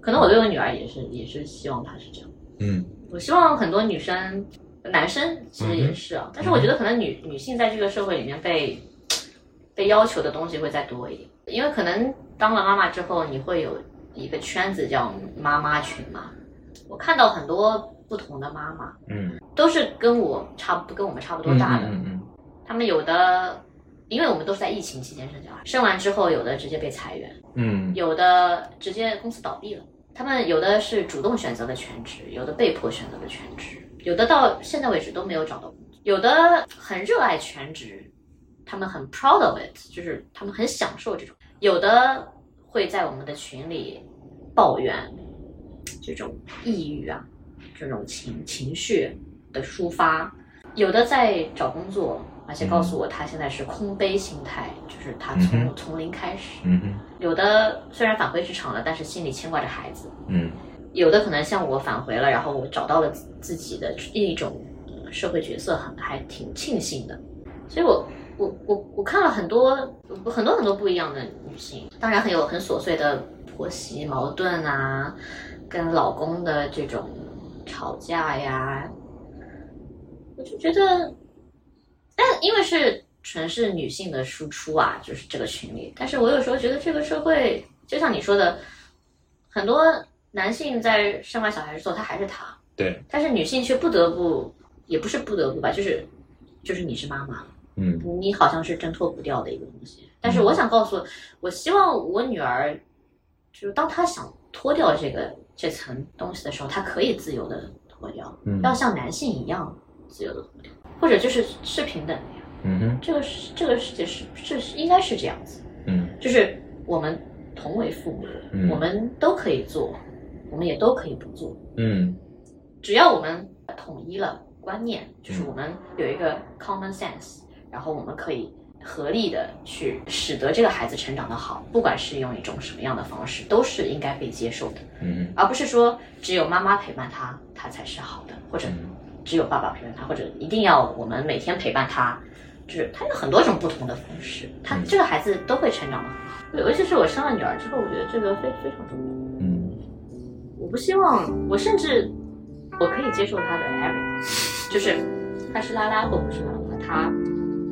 可能我对我女儿也是，也是希望她是这样。嗯我希望很多女生、男生其实也是啊，但是我觉得可能女女性在这个社会里面被被要求的东西会再多一点，因为可能当了妈妈之后，你会有一个圈子叫妈妈群嘛。我看到很多不同的妈妈，嗯，都是跟我差不跟我们差不多大的，嗯嗯他们有的，因为我们都是在疫情期间生小孩，生完之后有的直接被裁员，嗯有的直接公司倒闭了。他们有的是主动选择了全职，有的被迫选择了全职，有的到现在为止都没有找到工作，有的很热爱全职，他们很 proud of it，就是他们很享受这种。有的会在我们的群里抱怨这种抑郁啊，这种情情绪的抒发，有的在找工作，而且告诉我他现在是空杯心态，就是他从、嗯从零开始。嗯哼。有的虽然返回职场了，但是心里牵挂着孩子；嗯。有的可能像我返回了，然后我找到了自自己的另一种呃社会角色，很还挺庆幸的。所以我我我我看了很多很多很多不一样的女性，当然很有很琐碎的婆媳矛盾啊，跟老公的这种吵架呀，我就觉得，但因为是纯是女性的输出啊，就是这个群里，但是我有时候觉得这个社会，就像你说的，很多男性在生完小孩之后，他还是他，对，但是女性却不得不，也不是不得不吧，就是就是你是妈妈，嗯。你好像是挣脱不掉的一个东西。但是我想告诉，我希望我女儿，就是当她想脱掉这个这层东西的时候，她可以自由的脱掉，嗯。要像男性一样自由的脱掉，或者就是是平等的呀。嗯哼。这个是这个世界是是是应该是这样子，嗯。就是我们同为父母，嗯。我们都可以做，我们也都可以不做，嗯。只要我们统一了观念，就是嗯。我们有一个 common sense，然后我们可以合力的去使得这个孩子成长的好，不管是用一种什么样的方式，都是应该被接受的，嗯。而不是说只有妈妈陪伴他，他才是好的，或者嗯只有爸爸陪伴他，或者一定要我们每天陪伴他，就是他有很多种不同的方式，他嗯这个孩子都会成长的很好。对尤其是我生了女儿之后，我觉得这个非非常重要。嗯我不希望，我甚至我可以接受他的 everything，就是他是拉拉或不是拉拉，他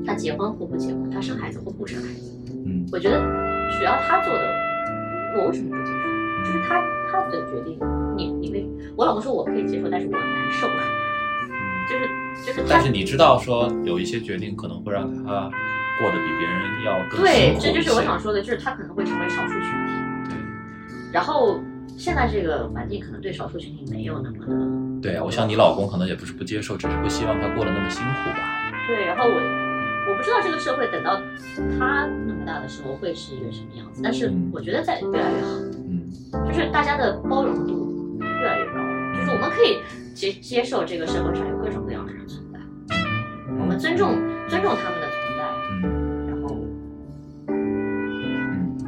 他结婚或不结婚，他生孩子或不生孩子，嗯我觉得只要他做的，我为什么不接受？就是他他的决定，你你可以，我老公说我可以接受，但是我难受，就是就是但是你知道说有一些决定可能会让他过得比别人要更对这就是我想说的，就是他可能会成为少数群体，对然后现在这个环境可能对少数群体没有那么的。对啊，我想你老公可能也不是不接受，只是不希望他过得那么辛苦吧。对，然后我我不知道这个社会等到他那么大的时候会是一个什么样子，但是嗯我觉得在越来越好，嗯就是大家的包容度越来越高，就是我们可以接接受这个社会上有各种各样的人存在，我们尊重尊重他们的存在，嗯然后嗯，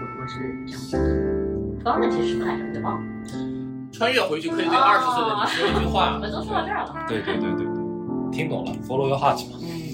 我我是这样觉得。刚刚问题是什么来着？我给忘了。穿越回去可以对哦二十岁的你说一句话我。们都说到这儿了。对对对对对，听懂了，Follow your heart 嘛。嗯。